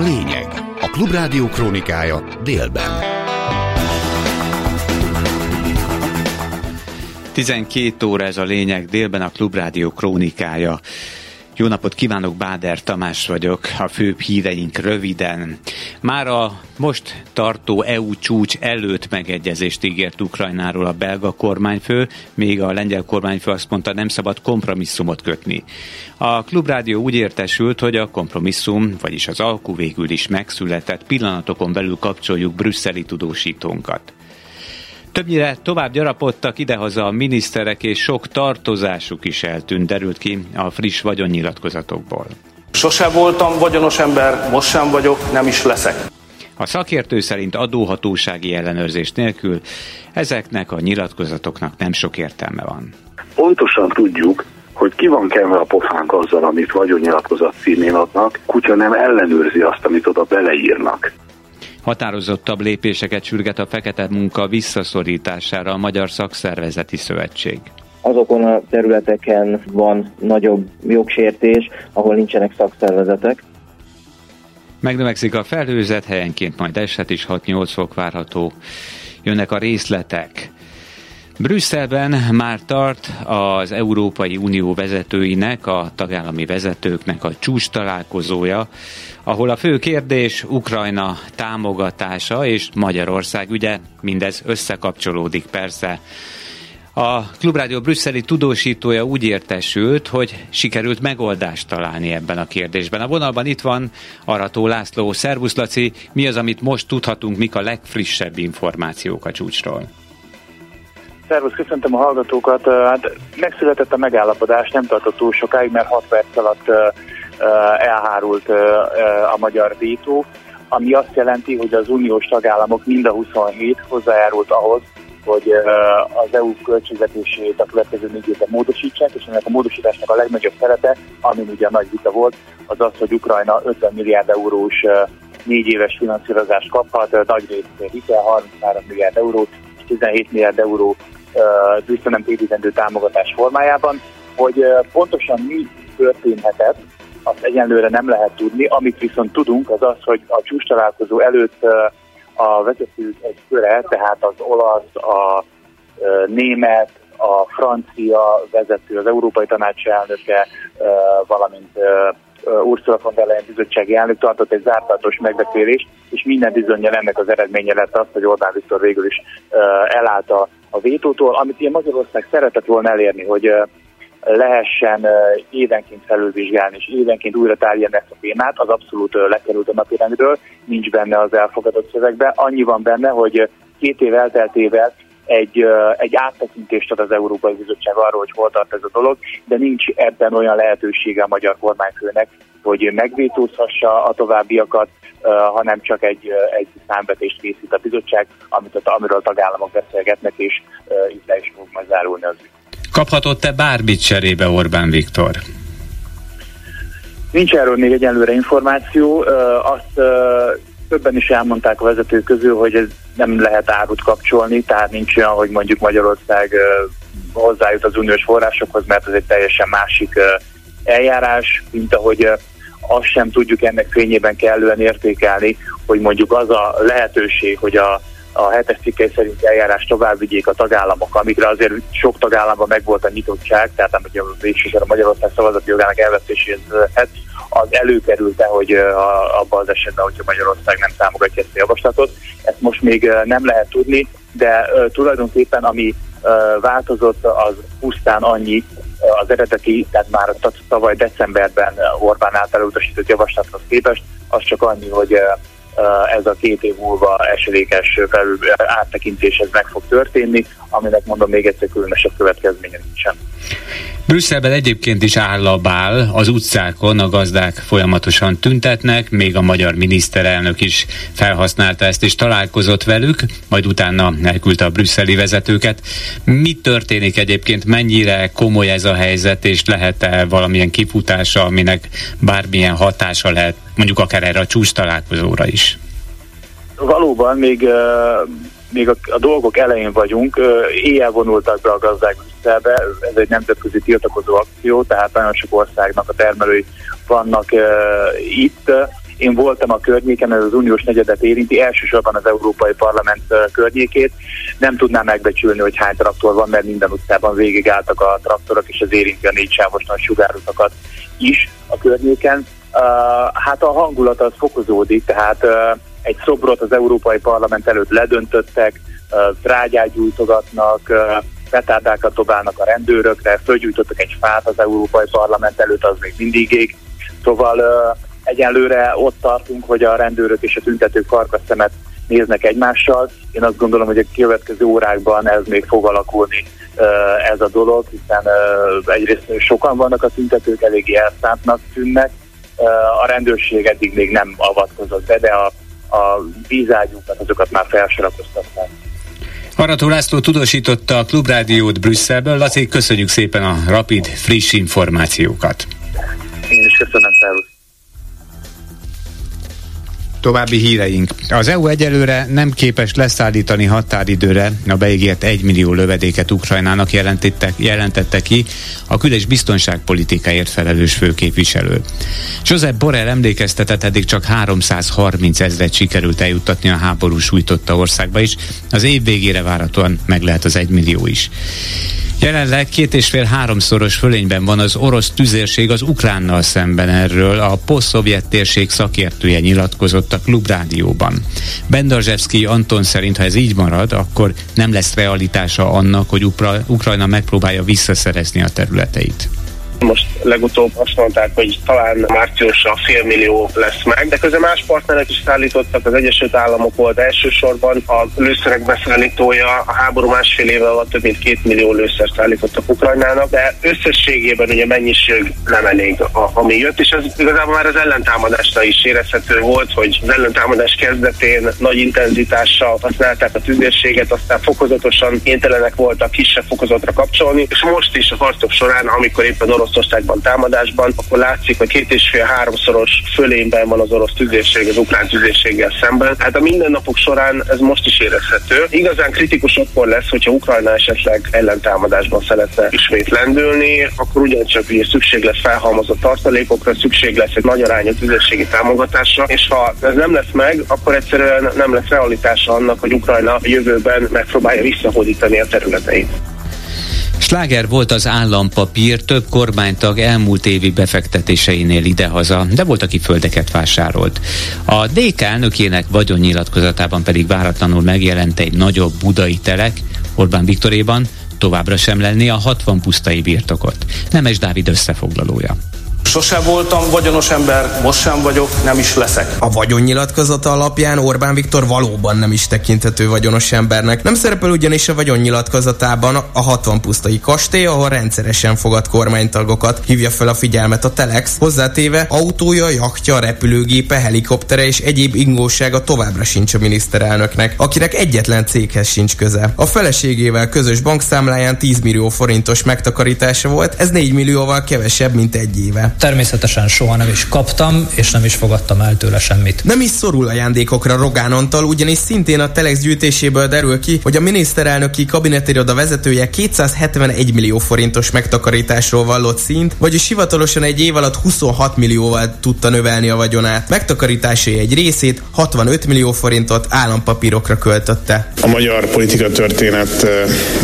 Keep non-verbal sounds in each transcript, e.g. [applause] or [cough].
lényeg. A Klubrádió krónikája délben. 12 óra ez a lényeg, délben a Klubrádió krónikája. Jó napot kívánok, Báder Tamás vagyok, a főbb híreink röviden. Már a most tartó EU csúcs előtt megegyezést ígért Ukrajnáról a belga kormányfő, még a lengyel kormányfő azt mondta, nem szabad kompromisszumot kötni. A Klubrádió úgy értesült, hogy a kompromisszum, vagyis az alkú végül is megszületett, pillanatokon belül kapcsoljuk brüsszeli tudósítónkat. Többnyire tovább gyarapodtak idehaza a miniszterek, és sok tartozásuk is eltűnt, derült ki a friss vagyonnyilatkozatokból. Sose voltam vagyonos ember, most sem vagyok, nem is leszek. A szakértő szerint adóhatósági ellenőrzés nélkül ezeknek a nyilatkozatoknak nem sok értelme van. Pontosan tudjuk, hogy ki van kenve a pofánk azzal, amit vagyonnyilatkozat címén adnak, kutya nem ellenőrzi azt, amit oda beleírnak. Határozottabb lépéseket sürget a fekete munka visszaszorítására a Magyar Szakszervezeti Szövetség azokon a területeken van nagyobb jogsértés, ahol nincsenek szakszervezetek. Megnövekszik a felhőzet, helyenként majd eset is 6-8 fok várható. Jönnek a részletek. Brüsszelben már tart az Európai Unió vezetőinek, a tagállami vezetőknek a csúcs találkozója, ahol a fő kérdés Ukrajna támogatása és Magyarország ügye, mindez összekapcsolódik persze. A Klubrádió brüsszeli tudósítója úgy értesült, hogy sikerült megoldást találni ebben a kérdésben. A vonalban itt van Arató László. Szervusz Laci, mi az, amit most tudhatunk, mik a legfrissebb információk a csúcsról? Szervusz, köszöntöm a hallgatókat. Hát megszületett a megállapodás, nem tartott túl sokáig, mert 6 perc alatt elhárult a magyar vétó, ami azt jelenti, hogy az uniós tagállamok mind a 27 hozzájárult ahhoz, hogy az EU költségvetését a következő négy évben módosítsák, és ennek a módosításnak a legnagyobb szerepe, ami ugye a nagy vita volt, az az, hogy Ukrajna 50 milliárd eurós négy éves finanszírozást kaphat, nagy részt hitel 33 milliárd euró, és 17 milliárd euró vissza nem támogatás formájában, hogy pontosan mi történhetett, azt egyenlőre nem lehet tudni. Amit viszont tudunk, az az, hogy a csúcs találkozó előtt a vezetők egy köre, tehát az olasz, a német, a francia vezető, az Európai Tanács elnöke, valamint Ursula von der Leyen bizottsági elnök tartott egy zártatos megbeszélést, és minden bizonyal ennek az eredménye lett az, hogy Orbán Viktor végül is elállt a, a vétótól, amit ilyen Magyarország szeretett volna elérni, hogy lehessen évenként felülvizsgálni, és évenként újra tárgyalni ezt a témát, az abszolút lekerült a napirendről, nincs benne az elfogadott szövegben. Annyi van benne, hogy két év elteltével egy, egy áttekintést ad az Európai Bizottság arról, hogy hol tart ez a dolog, de nincs ebben olyan lehetősége a magyar kormányfőnek, hogy megvétózhassa a továbbiakat, hanem csak egy, egy számvetést készít a bizottság, amit, amiről a tagállamok beszélgetnek, és itt le is fog majd zárulni az ügy. Kaphatott-e bármit cserébe Orbán Viktor? Nincs erről még egyelőre információ. Azt többen is elmondták a vezetők közül, hogy ez nem lehet árut kapcsolni, tehát nincs olyan, hogy mondjuk Magyarország hozzájut az uniós forrásokhoz, mert ez egy teljesen másik eljárás, mint ahogy azt sem tudjuk ennek fényében kellően értékelni, hogy mondjuk az a lehetőség, hogy a a hetes cikkei szerint eljárás tovább vigyék a tagállamok, amikre azért sok tagállamban megvolt a nyitottság, tehát amit a végsősorban Magyarország szavazati jogának elvesztéséhez az előkerült-e, hogy abban az esetben, hogyha Magyarország nem támogatja ezt a javaslatot. Ezt most még nem lehet tudni, de tulajdonképpen ami változott, az pusztán annyi az eredeti, tehát már tavaly decemberben Orbán által utasított javaslathoz képest, az csak annyi, hogy ez a két év múlva esedékes felül áttekintéshez meg fog történni, aminek mondom még egyszer különösebb következménye nincsen. Brüsszelben egyébként is állabál, az utcákon a gazdák folyamatosan tüntetnek, még a magyar miniszterelnök is felhasználta ezt és találkozott velük, majd utána elküldte a brüsszeli vezetőket. Mi történik egyébként, mennyire komoly ez a helyzet, és lehet-e valamilyen kifutása, aminek bármilyen hatása lehet, mondjuk akár erre a csúcs találkozóra is? Valóban még még a, a dolgok elején vagyunk, éjjel vonultak be a gazdák Brüsszelbe, ez egy nemzetközi tiltakozó akció, tehát nagyon sok országnak a termelői vannak uh, itt, Én voltam a környéken, ez az uniós negyedet érinti, elsősorban az Európai Parlament környékét. Nem tudnám megbecsülni, hogy hány traktor van, mert minden utcában végigálltak a traktorok, és az érinti a négy sávos nagy sugárutakat is a környéken. Hát a hangulat az fokozódik, tehát egy szobrot az Európai Parlament előtt ledöntöttek, trágyát gyújtogatnak, petárdákat dobálnak a rendőrökre, fölgyújtottak egy fát az Európai Parlament előtt, az még mindig ég. Szóval egyelőre ott tartunk, hogy a rendőrök és a tüntetők karkaszemet néznek egymással. Én azt gondolom, hogy a következő órákban ez még fog alakulni ez a dolog, hiszen egyrészt sokan vannak a tüntetők, eléggé elszántnak tűnnek. A rendőrség eddig még nem avatkozott be, de a, a vízágyúkat azokat már felsorakoztatták. Arató László tudósította a Klubrádiót Brüsszelből. Laci, köszönjük szépen a rapid, friss információkat. További híreink. Az EU egyelőre nem képes leszállítani határidőre a beígért 1 millió lövedéket Ukrajnának jelentette, ki a kül- és biztonságpolitikáért felelős főképviselő. Josep Borrell emlékeztetett, eddig csak 330 ezret sikerült eljuttatni a háború sújtotta országba is, az év végére várhatóan meg lehet az 1 millió is. Jelenleg két és fél háromszoros fölényben van az orosz tüzérség az Ukránnal szemben erről. A poszt-szovjet térség szakértője nyilatkozott a Klubrádióban. Bendarzsevszki Anton szerint, ha ez így marad, akkor nem lesz realitása annak, hogy Ukra- Ukrajna megpróbálja visszaszerezni a területeit. Most legutóbb azt mondták, hogy talán márciusra fél millió lesz meg, de közben más partnerek is szállítottak, az Egyesült Államok volt elsősorban a lőszerek beszállítója, a háború másfél éve alatt több mint két millió lőszer szállítottak Ukrajnának, de összességében ugye mennyiség nem elég, ami jött, és ez igazából már az ellentámadásra is érezhető volt, hogy az ellentámadás kezdetén nagy intenzitással használták a tüzérséget, aztán fokozatosan kénytelenek voltak kisebb fokozatra kapcsolni, és most is a harcok során, amikor éppen orosz Oroszországban támadásban, akkor látszik, hogy két és fél háromszoros fölényben van az orosz tüzérség az ukrán tüzérséggel szemben. Hát a mindennapok során ez most is érezhető. Igazán kritikus akkor lesz, hogyha Ukrajna esetleg ellentámadásban szeretne ismét lendülni, akkor ugyancsak ugye szükség lesz felhalmozott tartalékokra, szükség lesz egy nagy arányú tüzérségi támogatásra, és ha ez nem lesz meg, akkor egyszerűen nem lesz realitása annak, hogy Ukrajna a jövőben megpróbálja visszahódítani a területeit. Sláger volt az állampapír több kormánytag elmúlt évi befektetéseinél idehaza, de volt, aki földeket vásárolt. A DK elnökének vagyonnyilatkozatában pedig váratlanul megjelent egy nagyobb budai telek, Orbán Viktoréban továbbra sem lenni a 60 pusztai birtokot. Nemes Dávid összefoglalója. Sose voltam vagyonos ember, most sem vagyok, nem is leszek. A vagyonnyilatkozata alapján Orbán Viktor valóban nem is tekinthető vagyonos embernek. Nem szerepel ugyanis a vagyonnyilatkozatában a 60 pusztai kastély, ahol rendszeresen fogad kormánytagokat. Hívja fel a figyelmet a Telex, hozzátéve autója, jachtja, repülőgépe, helikoptere és egyéb ingósága továbbra sincs a miniszterelnöknek, akinek egyetlen céghez sincs köze. A feleségével közös bankszámláján 10 millió forintos megtakarítása volt, ez 4 millióval kevesebb, mint egy éve. Természetesen soha nem is kaptam, és nem is fogadtam el tőle semmit. Nem is szorul ajándékokra Rogán Antal, ugyanis szintén a Telex gyűjtéséből derül ki, hogy a miniszterelnöki kabinetiroda vezetője 271 millió forintos megtakarításról vallott szint, vagyis hivatalosan egy év alatt 26 millióval tudta növelni a vagyonát. Megtakarításai egy részét, 65 millió forintot állampapírokra költötte. A magyar politika történet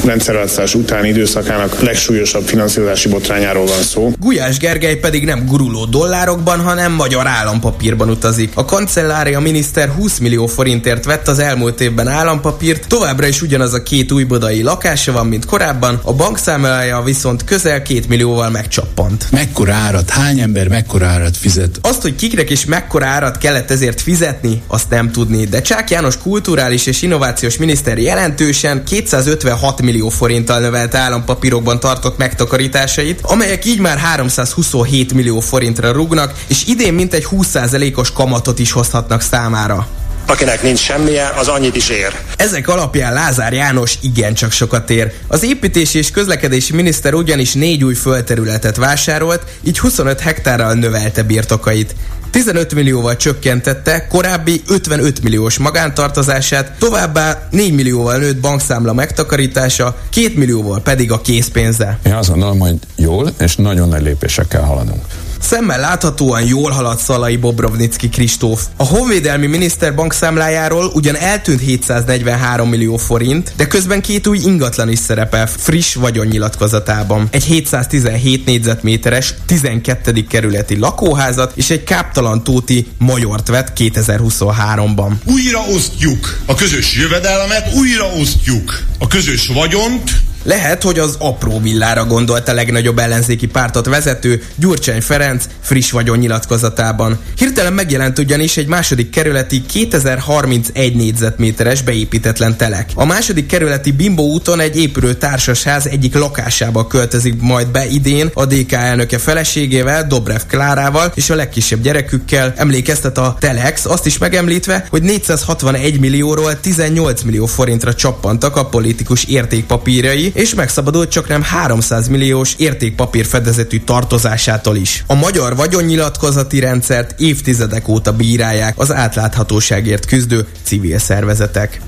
rendszerváltozás utáni időszakának legsúlyosabb finanszírozási botrányáról van szó. Gulyás Gergely pedig nem guruló dollárokban, hanem magyar állampapírban utazik. A kancellária miniszter 20 millió forintért vett az elmúlt évben állampapírt, továbbra is ugyanaz a két újbodai lakása van, mint korábban, a bankszámlája viszont közel két millióval megcsappant. Mekkora árat, hány ember mekkora árat fizet? Azt, hogy kiknek is mekkora árat kellett ezért fizetni, azt nem tudni, de Csák János kulturális és innovációs miniszter jelentősen 256 millió forinttal növelte állampapírokban tartott megtakarításait, amelyek így már 327 millió forintra rúgnak, és idén mintegy 20%-os kamatot is hozhatnak számára. Akinek nincs semmije, az annyit is ér. Ezek alapján Lázár János igencsak sokat ér. Az építési és közlekedési miniszter ugyanis négy új földterületet vásárolt, így 25 hektárral növelte birtokait. 15 millióval csökkentette korábbi 55 milliós magántartozását, továbbá 4 millióval nőtt bankszámla megtakarítása, 2 millióval pedig a készpénze. Én azt gondolom, hogy jól és nagyon nagy lépésekkel haladunk. Szemmel láthatóan jól halad Szalai Bobrovnicki Kristóf. A honvédelmi miniszter bankszámlájáról ugyan eltűnt 743 millió forint, de közben két új ingatlan is szerepel friss vagyonnyilatkozatában. Egy 717 négyzetméteres 12. kerületi lakóházat és egy káptalan tóti majort vett 2023-ban. Újra osztjuk a közös jövedelmet, újra osztjuk a közös vagyont, lehet, hogy az apró villára gondolt a legnagyobb ellenzéki pártot vezető Gyurcsány Ferenc friss vagyon nyilatkozatában. Hirtelen megjelent ugyanis egy második kerületi 2031 négyzetméteres beépítetlen telek. A második kerületi Bimbo úton egy épülő társasház egyik lakásába költözik majd be idén a DK elnöke feleségével, Dobrev Klárával és a legkisebb gyerekükkel. Emlékeztet a Telex, azt is megemlítve, hogy 461 millióról 18 millió forintra csappantak a politikus értékpapírjai, és megszabadult csak nem 300 milliós értékpapír fedezetű tartozásától is. A magyar vagyonnyilatkozati rendszert évtizedek óta bírálják az átláthatóságért küzdő civil szervezetek.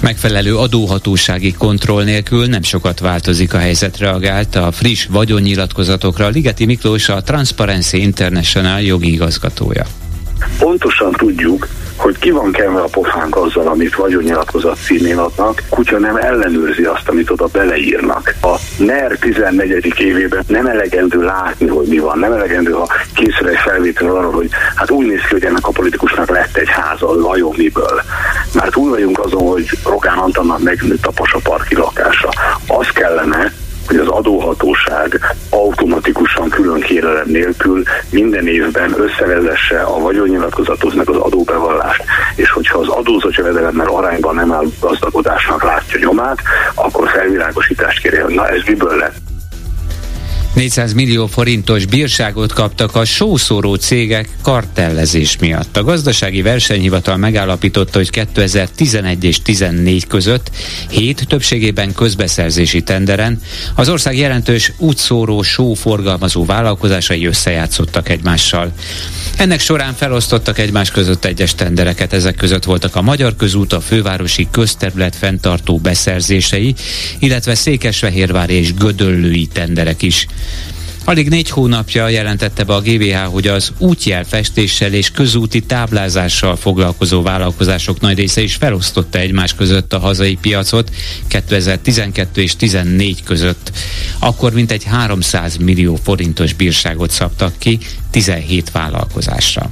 Megfelelő adóhatósági kontroll nélkül nem sokat változik a helyzet, reagált a friss vagyonnyilatkozatokra Ligeti Miklós, a Transparency International jogi igazgatója. Pontosan tudjuk, hogy ki van kenve a pofánk azzal, amit vagyonnyilatkozat címén adnak, kutya nem ellenőrzi azt, amit oda beleírnak. A NER 14. évében nem elegendő látni, hogy mi van, nem elegendő, ha készül egy felvétel arról, hogy hát úgy néz ki, hogy ennek a politikusnak lett egy háza, vajon miből. Mert túl vagyunk azon, hogy Rogán Antannak megnőtt a pasaparki lakása. Az kellene, hogy az adóhatóság automatikusan külön kérelem nélkül minden évben összevezesse a vagyonnyilatkozatot meg az adóbevallást, és hogyha az adózott jövedelemmel arányban nem áll gazdagodásnak látja nyomát, akkor felvilágosítást kérje, hogy na ez miből lett. 400 millió forintos bírságot kaptak a sószóró cégek kartellezés miatt. A gazdasági versenyhivatal megállapította, hogy 2011 és 14 között hét többségében közbeszerzési tenderen az ország jelentős útszóró só forgalmazó vállalkozásai összejátszottak egymással. Ennek során felosztottak egymás között egyes tendereket, ezek között voltak a Magyar Közút, a fővárosi közterület fenntartó beszerzései, illetve Székesfehérvári és Gödöllői tenderek is. Alig négy hónapja jelentette be a GVH, hogy az útjelfestéssel és közúti táblázással foglalkozó vállalkozások nagy része is felosztotta egymás között a hazai piacot 2012 és 2014 között. Akkor mintegy 300 millió forintos bírságot szabtak ki 17 vállalkozásra.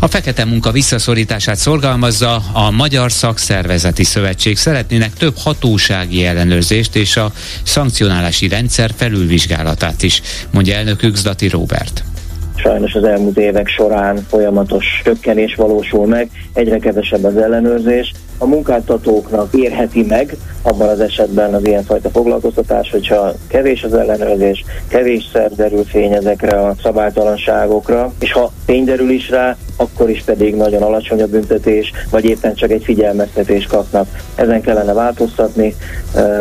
A fekete munka visszaszorítását szorgalmazza a Magyar Szakszervezeti Szövetség. Szeretnének több hatósági ellenőrzést és a szankcionálási rendszer felülvizsgálatát is, mondja elnökük Zlati Robert. Sajnos az elmúlt évek során folyamatos csökkenés valósul meg, egyre kevesebb az ellenőrzés, a munkáltatóknak érheti meg abban az esetben az ilyenfajta foglalkoztatás, hogyha kevés az ellenőrzés, kevés szer derül fény ezekre a szabálytalanságokra, és ha fény derül is rá, akkor is pedig nagyon alacsony a büntetés, vagy éppen csak egy figyelmeztetés kapnak. Ezen kellene változtatni,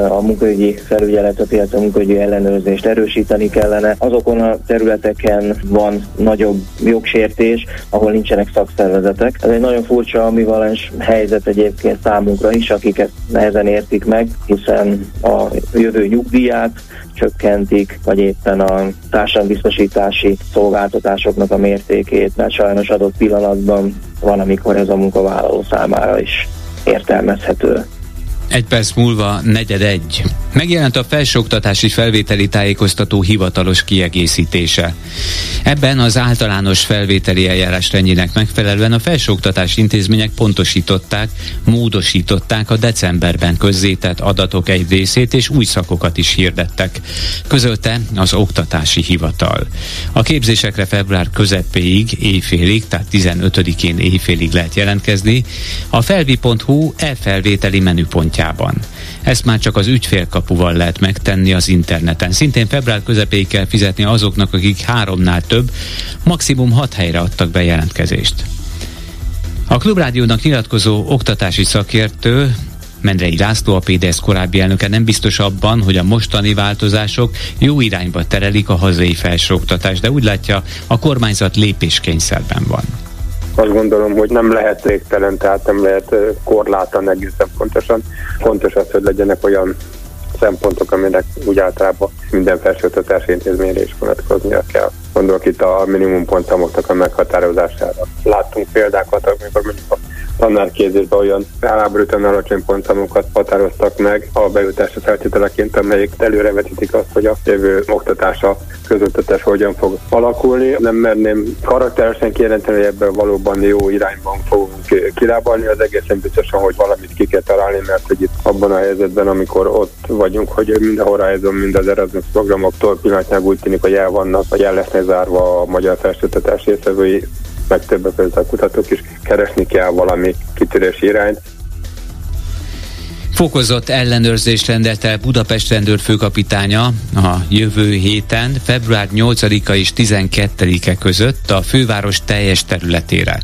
a munkaügyi felügyeletet, illetve a munkaügyi ellenőrzést erősíteni kellene. Azokon a területeken van nagyobb jogsértés, ahol nincsenek szakszervezetek. Ez egy nagyon furcsa ambivalens helyzet egyébként számunkra is, akik ezt nehezen értik meg, hiszen a jövő nyugdíját csökkentik, vagy éppen a társadalombiztosítási szolgáltatásoknak a mértékét, mert sajnos adott pillanatban van, amikor ez a munkavállaló számára is értelmezhető. Egy perc múlva negyed egy. Megjelent a felsőoktatási felvételi tájékoztató hivatalos kiegészítése. Ebben az általános felvételi eljárás rendjének megfelelően a felsőoktatási intézmények pontosították, módosították a decemberben közzétett adatok egy részét, és új szakokat is hirdettek. Közölte az oktatási hivatal. A képzésekre február közepéig, éjfélig, tehát 15-én éjfélig lehet jelentkezni. A felvi.hu e-felvételi menüpontjában. Ezt már csak az ügyfélkapuval lehet megtenni az interneten. Szintén február közepéig kell fizetni azoknak, akik háromnál több, maximum hat helyre adtak be jelentkezést. A Klubrádiónak nyilatkozó oktatási szakértő Mendrei László, a PDS korábbi elnöke nem biztos abban, hogy a mostani változások jó irányba terelik a hazai felsőoktatást, de úgy látja, a kormányzat lépéskényszerben van azt gondolom, hogy nem lehet végtelen, tehát nem lehet korlátlan egészen pontosan. Fontos az, hogy legyenek olyan szempontok, aminek úgy általában minden felsőoktatási intézményre is vonatkoznia kell. Gondolok itt a minimum pontszámoknak a meghatározására. Láttunk példákat, amikor mondjuk a tanárképzésben olyan állaborútan alacsony pontszámokat határoztak meg a bejutási feltételeként, amelyek előrevetítik azt, hogy a jövő oktatása közoktatás hogyan fog alakulni. Nem merném karakteresen kijelenteni, hogy ebben valóban jó irányban fogunk kilábalni, az egészen biztosan, hogy valamit ki kell találni, mert hogy itt abban a helyzetben, amikor ott vagyunk, hogy mind a Horizon, mind az Erasmus programoktól pillanatnyilag úgy tűnik, hogy el vannak, vagy el lesznek zárva a magyar felsőoktatás részvevői meg többek a kutatók is keresni kell valami kitörési irányt. Fokozott ellenőrzést rendelt el Budapest rendőrfőkapitánya a jövő héten, február 8-a és 12-e között a főváros teljes területére.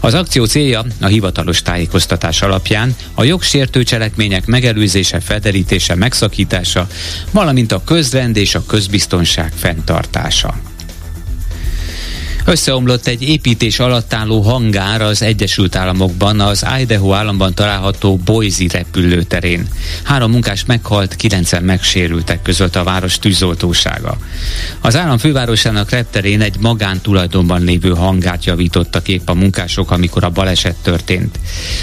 Az akció célja a hivatalos tájékoztatás alapján a jogsértő cselekmények megelőzése, federítése, megszakítása, valamint a közrend és a közbiztonság fenntartása. Összeomlott egy építés alatt álló hangár az Egyesült Államokban, az Idaho államban található Boise repülőterén. Három munkás meghalt, kilencen megsérültek között a város tűzoltósága. Az állam fővárosának repterén egy magántulajdonban lévő hangárt javítottak épp a munkások, amikor a baleset történt.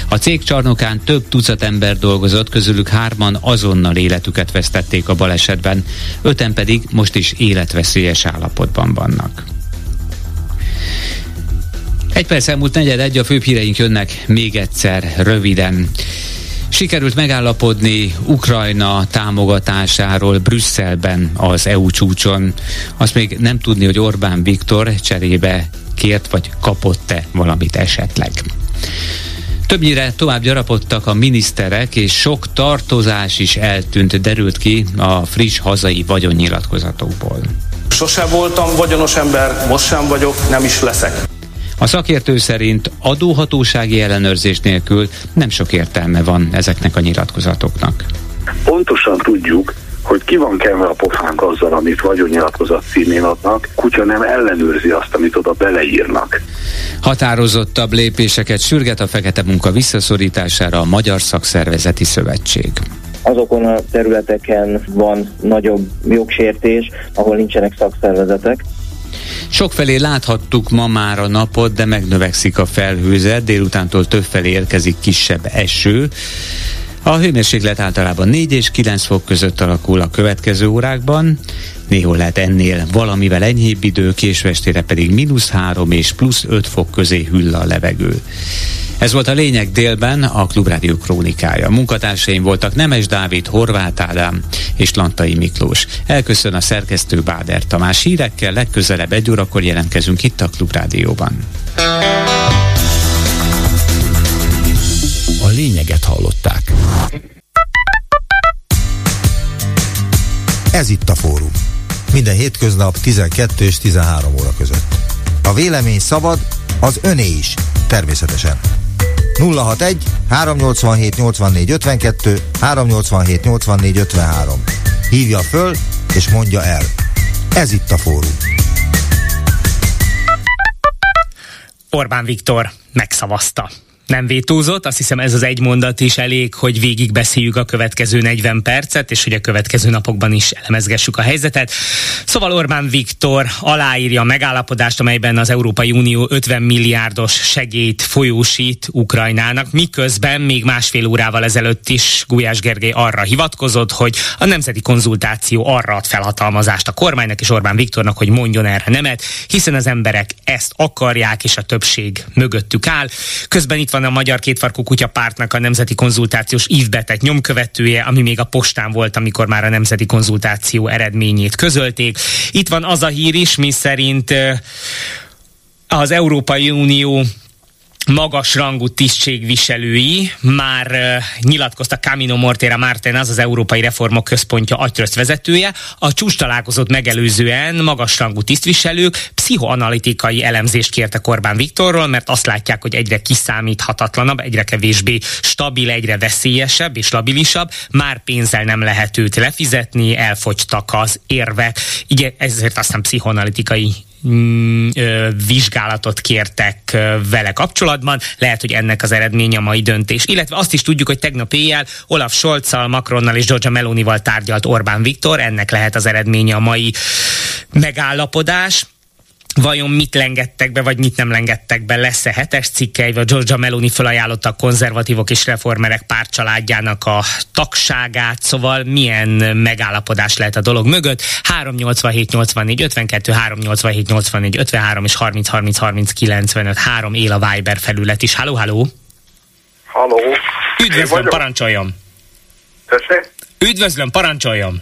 A cég csarnokán több tucat ember dolgozott, közülük hárman azonnal életüket vesztették a balesetben, öten pedig most is életveszélyes állapotban vannak. Egy perc elmúlt negyed egy, a főbb híreink jönnek még egyszer, röviden. Sikerült megállapodni Ukrajna támogatásáról Brüsszelben az EU csúcson. Azt még nem tudni, hogy Orbán Viktor cserébe kért vagy kapott-e valamit esetleg. Többnyire tovább gyarapodtak a miniszterek, és sok tartozás is eltűnt, derült ki a friss hazai vagyonnyilatkozatokból. Sose voltam vagyonos ember, most sem vagyok, nem is leszek. A szakértő szerint adóhatósági ellenőrzés nélkül nem sok értelme van ezeknek a nyilatkozatoknak. Pontosan tudjuk, hogy ki van kenve a pofánk azzal, amit vagyonnyilatkozat címén adnak, kutya nem ellenőrzi azt, amit oda beleírnak. Határozottabb lépéseket sürget a fekete munka visszaszorítására a Magyar Szakszervezeti Szövetség azokon a területeken van nagyobb jogsértés, ahol nincsenek szakszervezetek. Sokfelé láthattuk ma már a napot, de megnövekszik a felhőzet, délutántól többfelé érkezik kisebb eső. A hőmérséklet általában 4 és 9 fok között alakul a következő órákban, néhol lehet ennél valamivel enyhébb idő, késvestére pedig mínusz 3 és plusz 5 fok közé hüll a levegő. Ez volt a lényeg délben a Klubrádió krónikája. Munkatársaim voltak Nemes Dávid, Horváth Ádám és Lantai Miklós. Elköszön a szerkesztő Báder Tamás hírekkel, legközelebb egy órakor jelentkezünk itt a Klubrádióban. A lényeget hallották. Ez itt a fórum. Minden hétköznap 12 és 13 óra között. A vélemény szabad, az öné is, természetesen. 061 387 84 52 387 84 53. Hívja föl és mondja el. Ez itt a fórum. Orbán Viktor megszavazta nem vétózott, azt hiszem ez az egy mondat is elég, hogy végigbeszéljük a következő 40 percet, és hogy a következő napokban is elemezgessük a helyzetet. Szóval Orbán Viktor aláírja a megállapodást, amelyben az Európai Unió 50 milliárdos segélyt folyósít Ukrajnának, miközben még másfél órával ezelőtt is Gulyás Gergely arra hivatkozott, hogy a nemzeti konzultáció arra ad felhatalmazást a kormánynak és Orbán Viktornak, hogy mondjon erre nemet, hiszen az emberek ezt akarják, és a többség mögöttük áll. Közben itt van van a Magyar Kétfarkú Kutya Pártnak a nemzeti konzultációs ívbetett nyomkövetője, ami még a postán volt, amikor már a nemzeti konzultáció eredményét közölték. Itt van az a hír is, mi szerint az Európai Unió magas rangú tisztségviselői már uh, nyilatkoztak Camino Mortera Márten, az az Európai Reformok Központja agytrözt vezetője. A csúcs találkozott megelőzően magas rangú tisztviselők pszichoanalitikai elemzést kértek Orbán Viktorról, mert azt látják, hogy egyre kiszámíthatatlanabb, egyre kevésbé stabil, egyre veszélyesebb és labilisabb, már pénzzel nem lehet őt lefizetni, elfogytak az érvek, így ezért aztán pszichoanalitikai vizsgálatot kértek vele kapcsolatban. Lehet, hogy ennek az eredménye a mai döntés. Illetve azt is tudjuk, hogy tegnap éjjel Olaf Scholzal, Macronnal és Giorgia Melonival tárgyalt Orbán Viktor. Ennek lehet az eredménye a mai megállapodás vajon mit lengettek be, vagy mit nem lengettek be, lesz-e hetes cikkeivel. Georgia Meloni felajánlotta a konzervatívok és reformerek párcsaládjának a tagságát, szóval milyen megállapodás lehet a dolog mögött. 387 84 52, 387 84 53 és 30 30 30 95, 3 él a Viber felület is. Halló, halló! Halló! Üdvözlöm, parancsoljon! Tessék? Üdvözlöm, parancsoljon!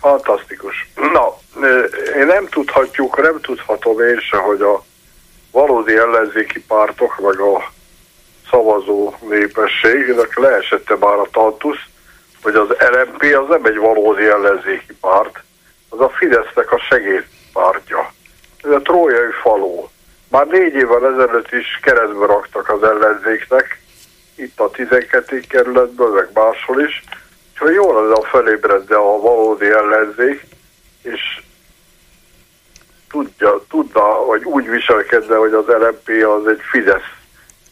Fantasztikus. Na, nem tudhatjuk, nem tudhatom én se, hogy a valódi ellenzéki pártok, meg a szavazó népességnek leesette már a tantusz, hogy az LMP az nem egy valódi ellenzéki párt, az a Fidesznek a segédpártja. Ez a trójai faló. Már négy évvel ezelőtt is keresztbe raktak az ellenzéknek, itt a 12. kerületből, meg máshol is, hogy jól lenne a felébredne a valódi ellenzék, és tudja, tudna, vagy úgy viselkedne, hogy az LMP az egy Fidesz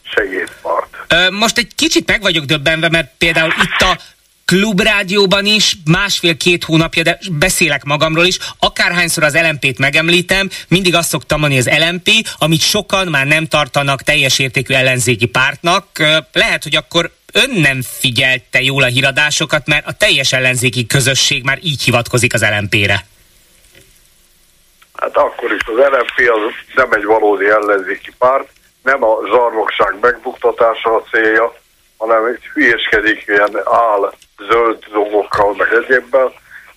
segédpárt. Most egy kicsit meg vagyok döbbenve, mert például itt a klubrádióban is másfél-két hónapja, de beszélek magamról is, akárhányszor az LMP-t megemlítem, mindig azt szoktam mondani, az LMP, amit sokan már nem tartanak teljes értékű ellenzéki pártnak. Lehet, hogy akkor ön nem figyelte jól a híradásokat, mert a teljes ellenzéki közösség már így hivatkozik az LMP-re. Hát akkor is az LMP az nem egy valódi ellenzéki párt, nem a zsarnokság megbuktatása a célja, hanem egy hülyeskedik ilyen áll zöld dolgokkal, meg egyébben,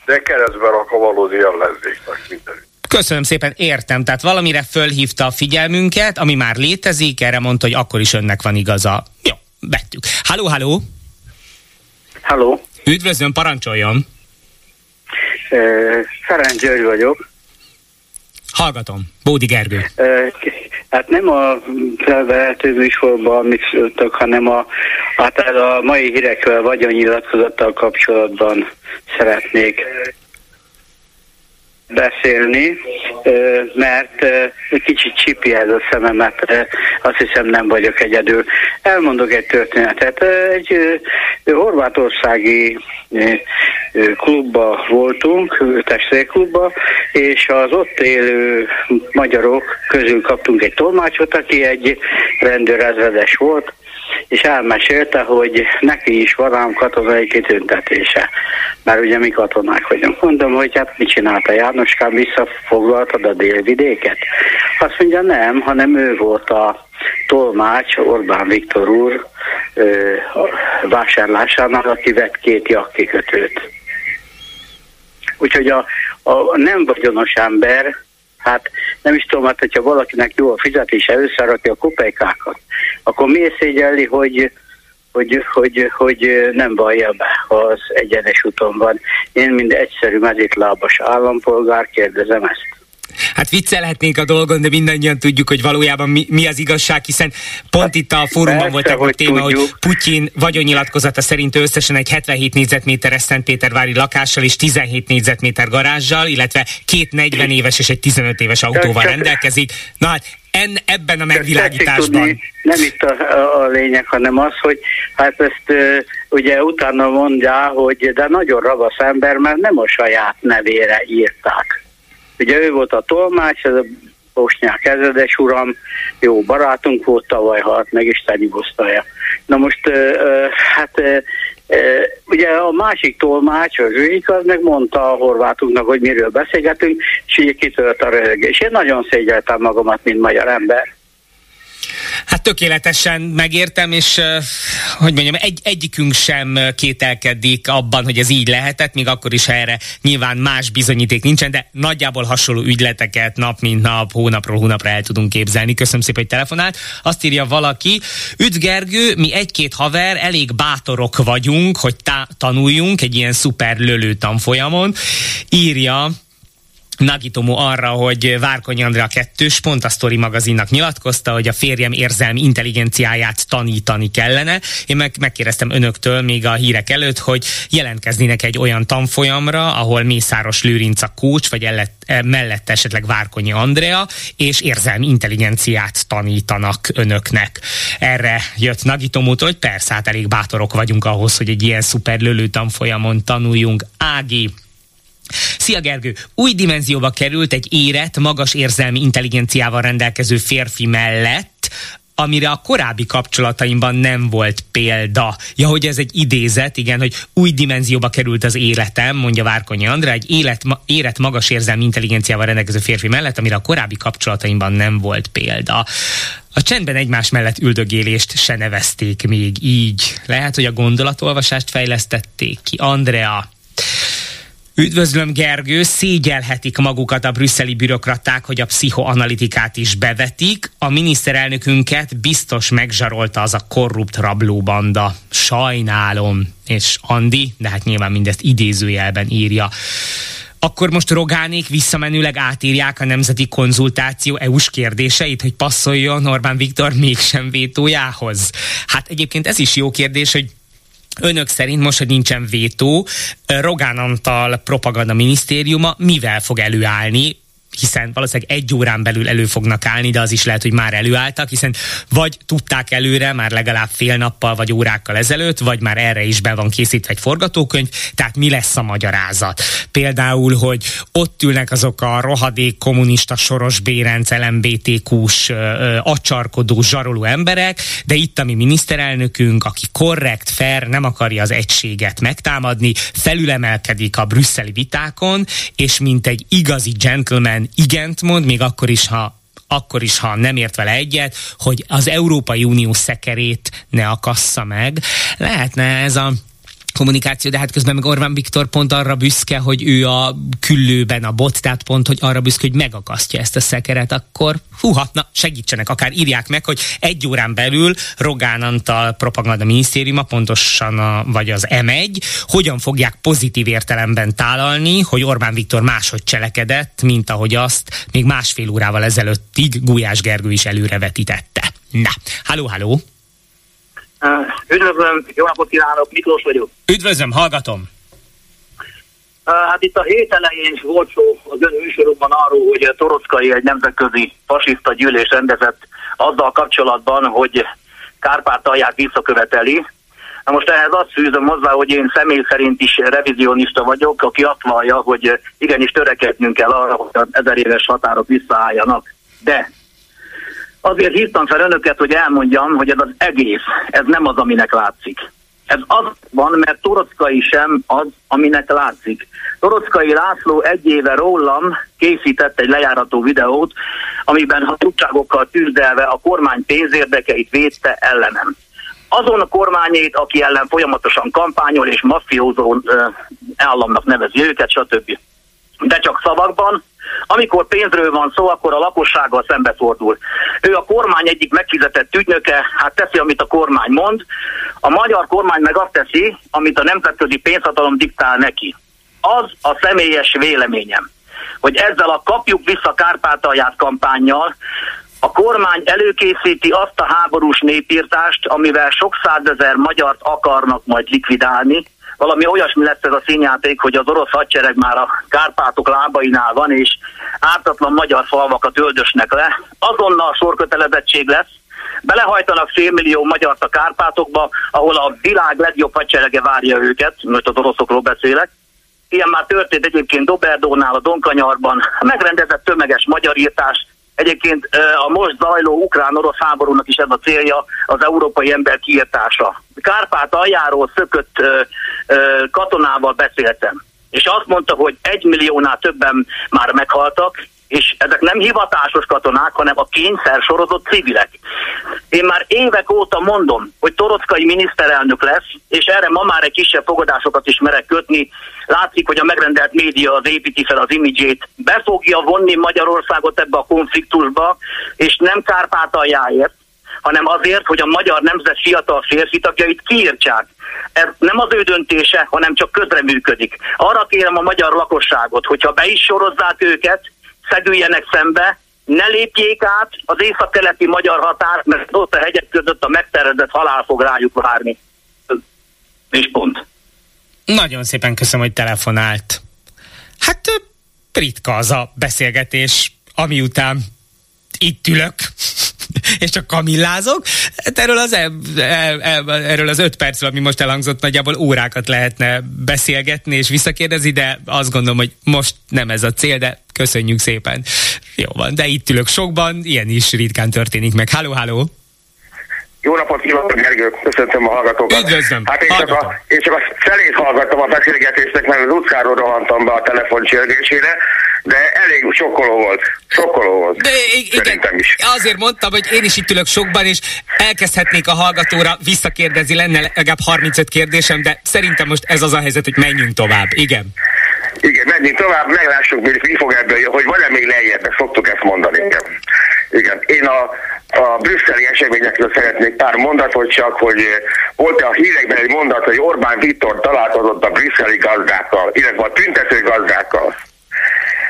de keresztbe rak a valódi ellenzéknek mindenütt. Köszönöm szépen, értem. Tehát valamire fölhívta a figyelmünket, ami már létezik, erre mondta, hogy akkor is önnek van igaza. Jó, vettük. Halló, halló! Halló! Üdvözlöm, parancsoljon! Ferenc György vagyok. Hallgatom. Bódi Gergő. Hát nem a felvehető műsorban, amit szültök, hanem a, hát a mai hírekkel vagyonnyilatkozattal kapcsolatban szeretnék beszélni, mert egy kicsit csipi ez a szememet, azt hiszem nem vagyok egyedül. Elmondok egy történetet. Egy horvátországi klubba voltunk, testvérklubba, és az ott élő magyarok közül kaptunk egy tolmácsot, aki egy rendőrezredes volt, és elmesélte, hogy neki is van ám katonai kitüntetése. Mert ugye mi katonák vagyunk. Mondom, hogy hát mit csinálta Jánoskám, visszafoglaltad a délvidéket? Azt mondja, nem, hanem ő volt a tolmács, Orbán Viktor úr ö, vásárlásánál, aki vett két jakkikötőt. Úgyhogy a, a nem vagyonos ember Hát nem is tudom, hát hogyha valakinek jó a fizetése, összerakja a kopejkákat, akkor miért szégyelli, hogy, hogy, hogy, hogy nem vallja be, ha az egyenes úton van. Én, mint egyszerű mezitlábas állampolgár kérdezem ezt. Hát viccelhetnénk a dolgon, de mindannyian tudjuk, hogy valójában mi, mi az igazság, hiszen pont hát, itt a fórumban volt egy téma, tudjuk. hogy Putyin vagyonnyilatkozata szerint összesen egy 77 négyzetméteres Szentpétervári lakással és 17 négyzetméter garázsal, illetve két 40 éves és egy 15 éves autóval rendelkezik. Na hát en, ebben a megvilágításban. Tudni, nem itt a, a lényeg, hanem az, hogy hát ezt ugye utána mondja, hogy de nagyon ravasz ember, mert nem a saját nevére írták Ugye ő volt a tolmács, ez a Bosnyák ezredes uram, jó barátunk volt, tavaly halt meg, Isten nyugosztalja. Na most, hát ugye a másik tolmács, az Zsuzsik, az meg mondta a horvátunknak, hogy miről beszélgetünk, és ugye kitölt a röhögés. Én nagyon szégyeltem magamat, mint magyar ember. Hát tökéletesen megértem, és hogy mondjam, egy, egyikünk sem kételkedik abban, hogy ez így lehetett, még akkor is, ha erre nyilván más bizonyíték nincsen, de nagyjából hasonló ügyleteket nap mint nap, hónapról hónapra el tudunk képzelni. Köszönöm szépen, hogy telefonált. Azt írja valaki, Üdv Gergő, mi egy-két haver elég bátorok vagyunk, hogy tá- tanuljunk egy ilyen szuper lölő tanfolyamon. Írja Nagitomo arra, hogy Várkonyi Andrea kettős pont a Story magazinnak nyilatkozta, hogy a férjem érzelmi intelligenciáját tanítani kellene. Én meg, megkérdeztem önöktől még a hírek előtt, hogy jelentkeznének egy olyan tanfolyamra, ahol Mészáros Lőrinc a kócs, vagy ellett, e, mellett esetleg Várkonyi Andrea, és érzelmi intelligenciát tanítanak önöknek. Erre jött Nagitomótól, hogy persze, hát elég bátorok vagyunk ahhoz, hogy egy ilyen szuper lölő tanfolyamon tanuljunk. Ági, Szia Gergő! Új dimenzióba került egy érett, magas érzelmi intelligenciával rendelkező férfi mellett, amire a korábbi kapcsolataimban nem volt példa. Ja, hogy ez egy idézet, igen, hogy új dimenzióba került az életem, mondja Várkonyi Andrá, egy élet, érett magas érzelmi intelligenciával rendelkező férfi mellett, amire a korábbi kapcsolataimban nem volt példa. A csendben egymás mellett üldögélést se nevezték még így. Lehet, hogy a gondolatolvasást fejlesztették ki. Andrea, Üdvözlöm Gergő, szégyelhetik magukat a brüsszeli bürokraták, hogy a pszichoanalitikát is bevetik. A miniszterelnökünket biztos megzsarolta az a korrupt rablóbanda. Sajnálom. És Andi, de hát nyilván mindezt idézőjelben írja. Akkor most Rogánék visszamenőleg átírják a nemzeti konzultáció EU-s kérdéseit, hogy passzoljon Orbán Viktor mégsem vétójához. Hát egyébként ez is jó kérdés, hogy Önök szerint most, hogy nincsen vétó, Rogán Antal propaganda minisztériuma mivel fog előállni hiszen valószínűleg egy órán belül elő fognak állni, de az is lehet, hogy már előálltak, hiszen vagy tudták előre, már legalább fél nappal vagy órákkal ezelőtt, vagy már erre is be van készítve egy forgatókönyv, tehát mi lesz a magyarázat? Például, hogy ott ülnek azok a rohadék kommunista soros bérenc, LMBTQ-s acsarkodó, zsaroló emberek, de itt a mi miniszterelnökünk, aki korrekt, fair, nem akarja az egységet megtámadni, felülemelkedik a brüsszeli vitákon, és mint egy igazi gentleman igent mond, még akkor is, ha akkor is, ha nem ért vele egyet, hogy az Európai Unió szekerét ne akassza meg. Lehetne ez a kommunikáció, de hát közben meg Orbán Viktor pont arra büszke, hogy ő a küllőben a bot, tehát pont, hogy arra büszke, hogy megakasztja ezt a szekeret, akkor húha, na segítsenek, akár írják meg, hogy egy órán belül Rogán Antal propaganda minisztériuma, pontosan a, vagy az M1, hogyan fogják pozitív értelemben tálalni, hogy Orbán Viktor máshogy cselekedett, mint ahogy azt még másfél órával ezelőttig Gulyás Gergő is előrevetítette. Na, halló, halló! Üdvözlöm, jó napot kívánok, Miklós vagyok. Üdvözlöm, hallgatom. Hát itt a hét elején volt szó az ön műsorokban arról, hogy Torockai egy nemzetközi fasiszta gyűlés rendezett azzal kapcsolatban, hogy Kárpátalját visszaköveteli. Na most ehhez azt fűzöm hozzá, hogy én személy szerint is revizionista vagyok, aki azt vallja, hogy igenis törekednünk kell arra, hogy az ezer éves határok visszaálljanak. De Azért hívtam fel önöket, hogy elmondjam, hogy ez az egész, ez nem az, aminek látszik. Ez az van, mert Torockai sem az, aminek látszik. Torockai László egy éve rólam készített egy lejárató videót, amiben hazugságokkal tűzdelve a kormány pénzérdekeit védte ellenem. Azon a kormányét, aki ellen folyamatosan kampányol és maffiózó államnak nevezi őket, stb. De csak szavakban, amikor pénzről van szó, akkor a lakossággal szembefordul. Ő a kormány egyik megfizetett ügynöke, hát teszi, amit a kormány mond. A magyar kormány meg azt teszi, amit a nemzetközi pénzhatalom diktál neki. Az a személyes véleményem, hogy ezzel a kapjuk vissza Kárpátalját kampányjal a kormány előkészíti azt a háborús népírtást, amivel sok százezer magyart akarnak majd likvidálni, valami olyasmi lesz ez a színjáték, hogy az orosz hadsereg már a Kárpátok lábainál van, és ártatlan magyar falvakat öldösnek le. Azonnal sorkötelezettség lesz, belehajtanak félmillió magyart a Kárpátokba, ahol a világ legjobb hadserege várja őket, most az oroszokról beszélek. Ilyen már történt egyébként Doberdónál, a Donkanyarban, megrendezett tömeges magyarírtás, Egyébként a most zajló ukrán-orosz háborúnak is ez a célja az európai ember kiirtása. Kárpát aljáról szökött katonával beszéltem, és azt mondta, hogy egy milliónál többen már meghaltak, és ezek nem hivatásos katonák, hanem a kényszer sorozott civilek. Én már évek óta mondom, hogy Torockai miniszterelnök lesz, és erre ma már egy kisebb fogadásokat is merek kötni. Látszik, hogy a megrendelt média az építi fel az imidzsét, be fogja vonni Magyarországot ebbe a konfliktusba, és nem Kárpátaljáért, hanem azért, hogy a magyar nemzet fiatal férfi tagjait kiírtsák. Ez nem az ő döntése, hanem csak közreműködik. Arra kérem a magyar lakosságot, hogyha be is sorozzák őket, szegüljenek szembe, ne lépjék át az észak-keleti magyar határt, mert ott a hegyek között a megterjedett halál fog rájuk várni. És pont. Nagyon szépen köszönöm, hogy telefonált. Hát ritka az a beszélgetés, ami után itt ülök, [laughs] és csak kamillázok. Hát erről az, erről az öt percről, ami most elhangzott, nagyjából órákat lehetne beszélgetni és visszakérdezni, de azt gondolom, hogy most nem ez a cél, de köszönjük szépen. Jó van, de itt ülök sokban, ilyen is ritkán történik meg. Háló, háló! Jó napot kívánok, Gergő! Köszöntöm a hallgatókat. Üdvözlöm! Hát én csak, a, én csak a felét hallgattam a beszélgetésnek, mert az utcáról rohantam be a telefon csörgésére, de elég sokkoló volt. Sokkoló volt. De igen, is. azért mondtam, hogy én is itt ülök sokban, és elkezdhetnék a hallgatóra visszakérdezni, lenne legalább 35 kérdésem, de szerintem most ez az a helyzet, hogy menjünk tovább. Igen. Igen, menjünk tovább, meglássuk, mi fog ebből, hogy van-e még lejjebb, szoktuk ezt mondani. Igen. Igen. Én a, a brüsszeli eseményekről szeretnék pár mondatot, csak hogy volt a hírekben egy mondat, hogy Orbán Viktor találkozott a brüsszeli gazdákkal, illetve a tüntető gazdákkal,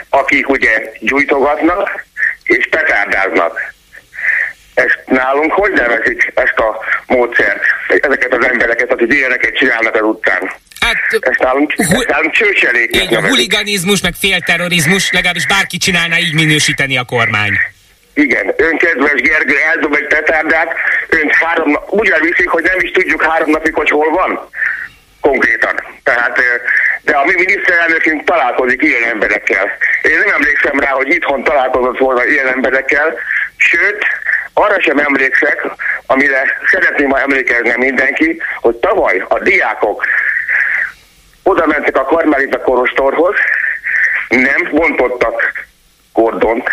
akik ugye gyújtogatnak és petárdáznak. Ezt nálunk hogy nevezik ezt a módszert, ezeket az embereket, akik ilyeneket csinálnak az utcán? Hát, ezt nálunk, hu- ezt nálunk a huliganizmus, meg félterrorizmus, legalábbis bárki csinálná, így minősíteni a kormány. Igen, ön kedves Gergő eldob egy petárdát, ön három úgy elviszik, hogy nem is tudjuk három napig, hogy hol van. Konkrétan. Tehát, de a mi miniszterelnökünk találkozik ilyen emberekkel. Én nem emlékszem rá, hogy itthon találkozott volna ilyen emberekkel, sőt, arra sem emlékszek, amire szeretném ma emlékezni mindenki, hogy tavaly a diákok oda mentek a Karmelita Korostorhoz, nem bontottak kordont,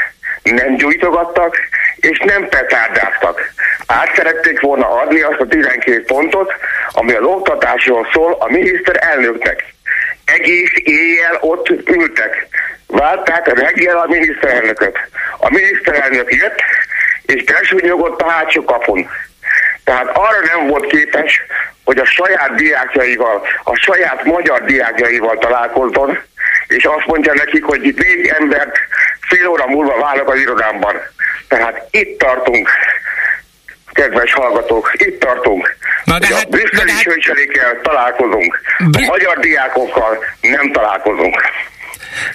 nem gyújtogattak, és nem petárdáztak. Át szerették volna adni azt a 12 pontot, ami az oktatásról szól a miniszter elnöknek. Egész éjjel ott ültek. Válták reggel a miniszterelnököt. A miniszterelnök jött, és besúnyogott a hátsó kapun. Tehát arra nem volt képes, hogy a saját diákjaival, a saját magyar diákjaival találkozzon, és azt mondja nekik, hogy itt négy embert fél óra múlva várok az irodámban. Tehát itt tartunk, kedves hallgatók, itt tartunk. Na de hát, a brüsszeli hát... találkozunk. Br- a magyar diákokkal nem találkozunk.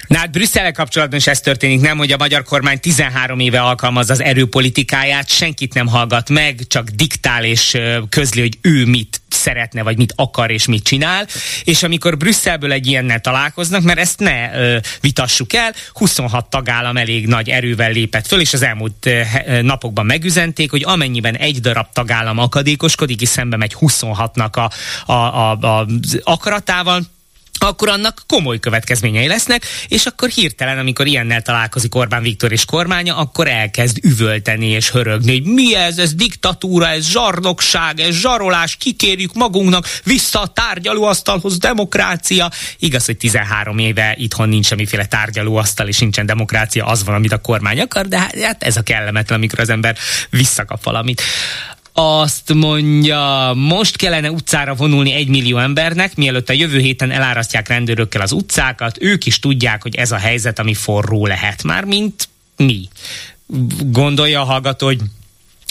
Na hát Brüsszel kapcsolatban is ez történik, nem, hogy a magyar kormány 13 éve alkalmaz az erőpolitikáját, senkit nem hallgat meg, csak diktál és közli, hogy ő mit szeretne, vagy mit akar és mit csinál, és amikor Brüsszelből egy ilyennel találkoznak, mert ezt ne ö, vitassuk el, 26 tagállam elég nagy erővel lépett föl, és az elmúlt ö, napokban megüzenték, hogy amennyiben egy darab tagállam akadékoskodik, és szembe megy 26-nak a, a, a, a, akaratával, akkor annak komoly következményei lesznek, és akkor hirtelen, amikor ilyennel találkozik Orbán Viktor és kormánya, akkor elkezd üvölteni és hörögni, hogy mi ez, ez diktatúra, ez zsarnokság, ez zsarolás, kikérjük magunknak, vissza a tárgyalóasztalhoz, demokrácia. Igaz, hogy 13 éve itthon nincs semmiféle tárgyalóasztal, és nincsen demokrácia, az van, amit a kormány akar, de hát, hát ez a kellemetlen, amikor az ember visszakap valamit azt mondja, most kellene utcára vonulni egy millió embernek, mielőtt a jövő héten elárasztják rendőrökkel az utcákat, ők is tudják, hogy ez a helyzet, ami forró lehet már, mint mi. Gondolja a hallgató, hogy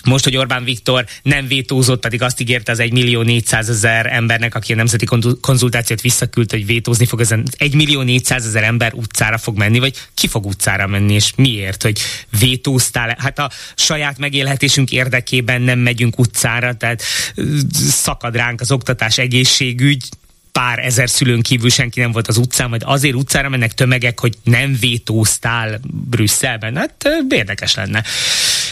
most, hogy Orbán Viktor nem vétózott, pedig azt ígérte az 1 millió 400 ezer embernek, aki a nemzeti konzultációt visszaküldte, hogy vétózni fog, ezen 1 millió 400 ezer ember utcára fog menni, vagy ki fog utcára menni, és miért, hogy vétóztál? Hát a saját megélhetésünk érdekében nem megyünk utcára, tehát szakad ránk az oktatás, egészségügy, pár ezer szülőn kívül senki nem volt az utcán, majd azért utcára mennek tömegek, hogy nem vétóztál Brüsszelben. Hát érdekes lenne.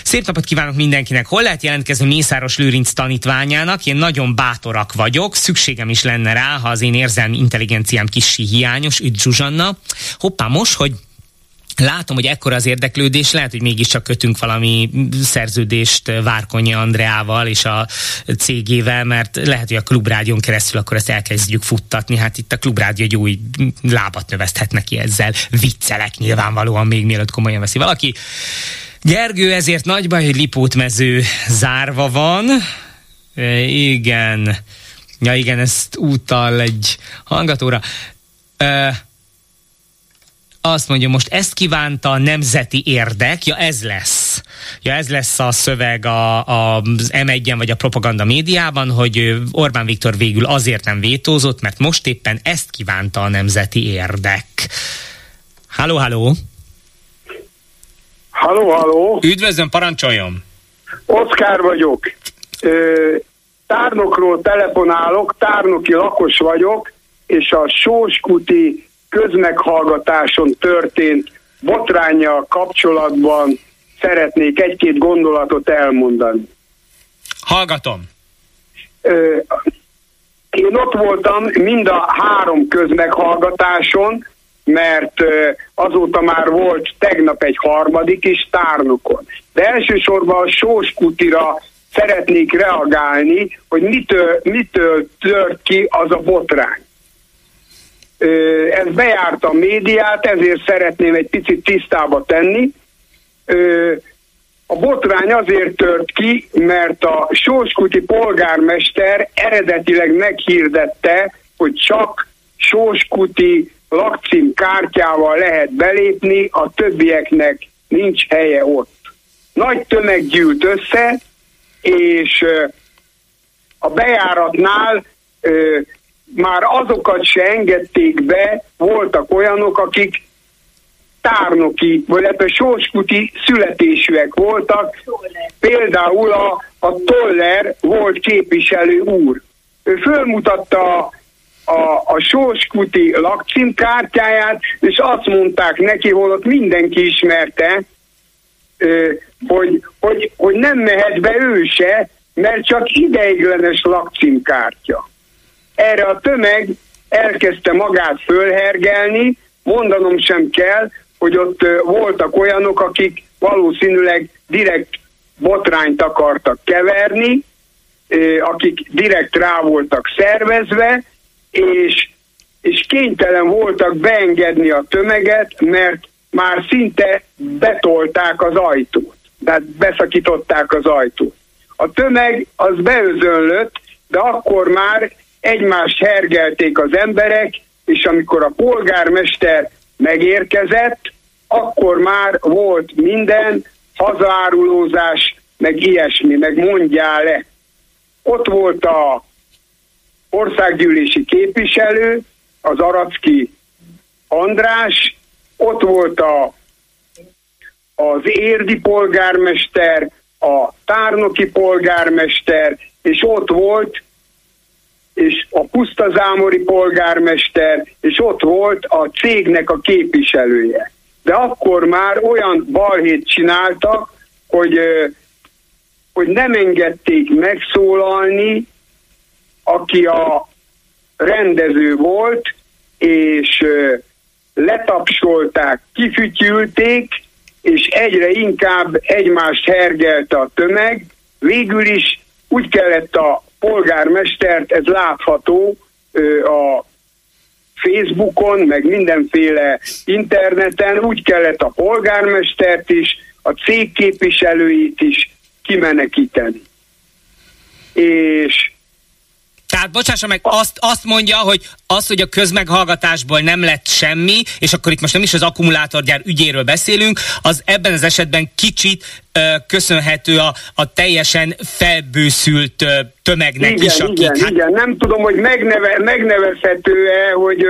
Szép napot kívánok mindenkinek! Hol lehet jelentkezni Mészáros Lőrinc tanítványának? Én nagyon bátorak vagyok, szükségem is lenne rá, ha az én érzelmi intelligenciám kicsi hiányos, üdv Zsuzsanna. Hoppá, most, hogy Látom, hogy ekkora az érdeklődés, lehet, hogy mégiscsak kötünk valami szerződést Várkonyi Andreával és a cégével, mert lehet, hogy a klubrádión keresztül akkor ezt elkezdjük futtatni. Hát itt a klubrádió egy új lábat növeszthet neki ezzel. Viccelek nyilvánvalóan még mielőtt komolyan veszi valaki. Gergő, ezért nagy baj, hogy Lipótmező zárva van. E, igen. Ja igen, ezt utal egy hallgatóra. E, azt mondja, most ezt kívánta a nemzeti érdek, ja ez lesz. Ja ez lesz a szöveg a, a, az M1-en vagy a propaganda médiában, hogy Orbán Viktor végül azért nem vétózott, mert most éppen ezt kívánta a nemzeti érdek. Halló, halló! Halló, halló! Üdvözlöm, parancsoljon! Oszkár vagyok. Tárnokról telefonálok, tárnoki lakos vagyok, és a Sóskuti közmeghallgatáson történt botránya kapcsolatban szeretnék egy-két gondolatot elmondani. Hallgatom. Én ott voltam mind a három közmeghallgatáson, mert azóta már volt tegnap egy harmadik is tárnokon. De elsősorban a Sóskutira szeretnék reagálni, hogy mitől, mitől tört ki az a botrány. Ez bejárta a médiát, ezért szeretném egy picit tisztába tenni. A botrány azért tört ki, mert a Sóskuti polgármester eredetileg meghirdette, hogy csak Sóskuti lakcím kártyával lehet belépni, a többieknek nincs helye ott. Nagy tömeg gyűlt össze, és a bejáratnál már azokat se engedték be, voltak olyanok, akik tárnoki, vagy ebben sorskuti születésűek voltak. Például a, a Toller volt képviselő úr. Ő fölmutatta a, a Sóskuti lakcímkártyáját, és azt mondták neki, holott mindenki ismerte, hogy, hogy, hogy nem mehet be ő se, mert csak ideiglenes lakcímkártya. Erre a tömeg elkezdte magát fölhergelni, mondanom sem kell, hogy ott voltak olyanok, akik valószínűleg direkt botrányt akartak keverni, akik direkt rá voltak szervezve, és, és kénytelen voltak beengedni a tömeget, mert már szinte betolták az ajtót, tehát beszakították az ajtót. A tömeg az beözönlött, de akkor már egymást hergelték az emberek, és amikor a polgármester megérkezett, akkor már volt minden, hazárulózás, meg ilyesmi, meg mondjál le. Ott volt a országgyűlési képviselő, az Aracki András, ott volt a, az érdi polgármester, a tárnoki polgármester, és ott volt és a pusztazámori polgármester, és ott volt a cégnek a képviselője. De akkor már olyan balhét csináltak, hogy, hogy nem engedték megszólalni aki a rendező volt, és letapsolták, kifütyülték, és egyre inkább egymást hergelte a tömeg. Végül is úgy kellett a polgármestert, ez látható a Facebookon, meg mindenféle interneten, úgy kellett a polgármestert is, a cég képviselőit is kimenekíteni. És tehát bocsássa meg, azt, azt mondja, hogy az, hogy a közmeghallgatásból nem lett semmi, és akkor itt most nem is az akkumulátorgyár ügyéről beszélünk, az ebben az esetben kicsit ö, köszönhető a, a teljesen felbőszült ö, tömegnek igen, is. Akik, igen, hát... igen, nem tudom, hogy megneve, megnevezhető-e, hogy,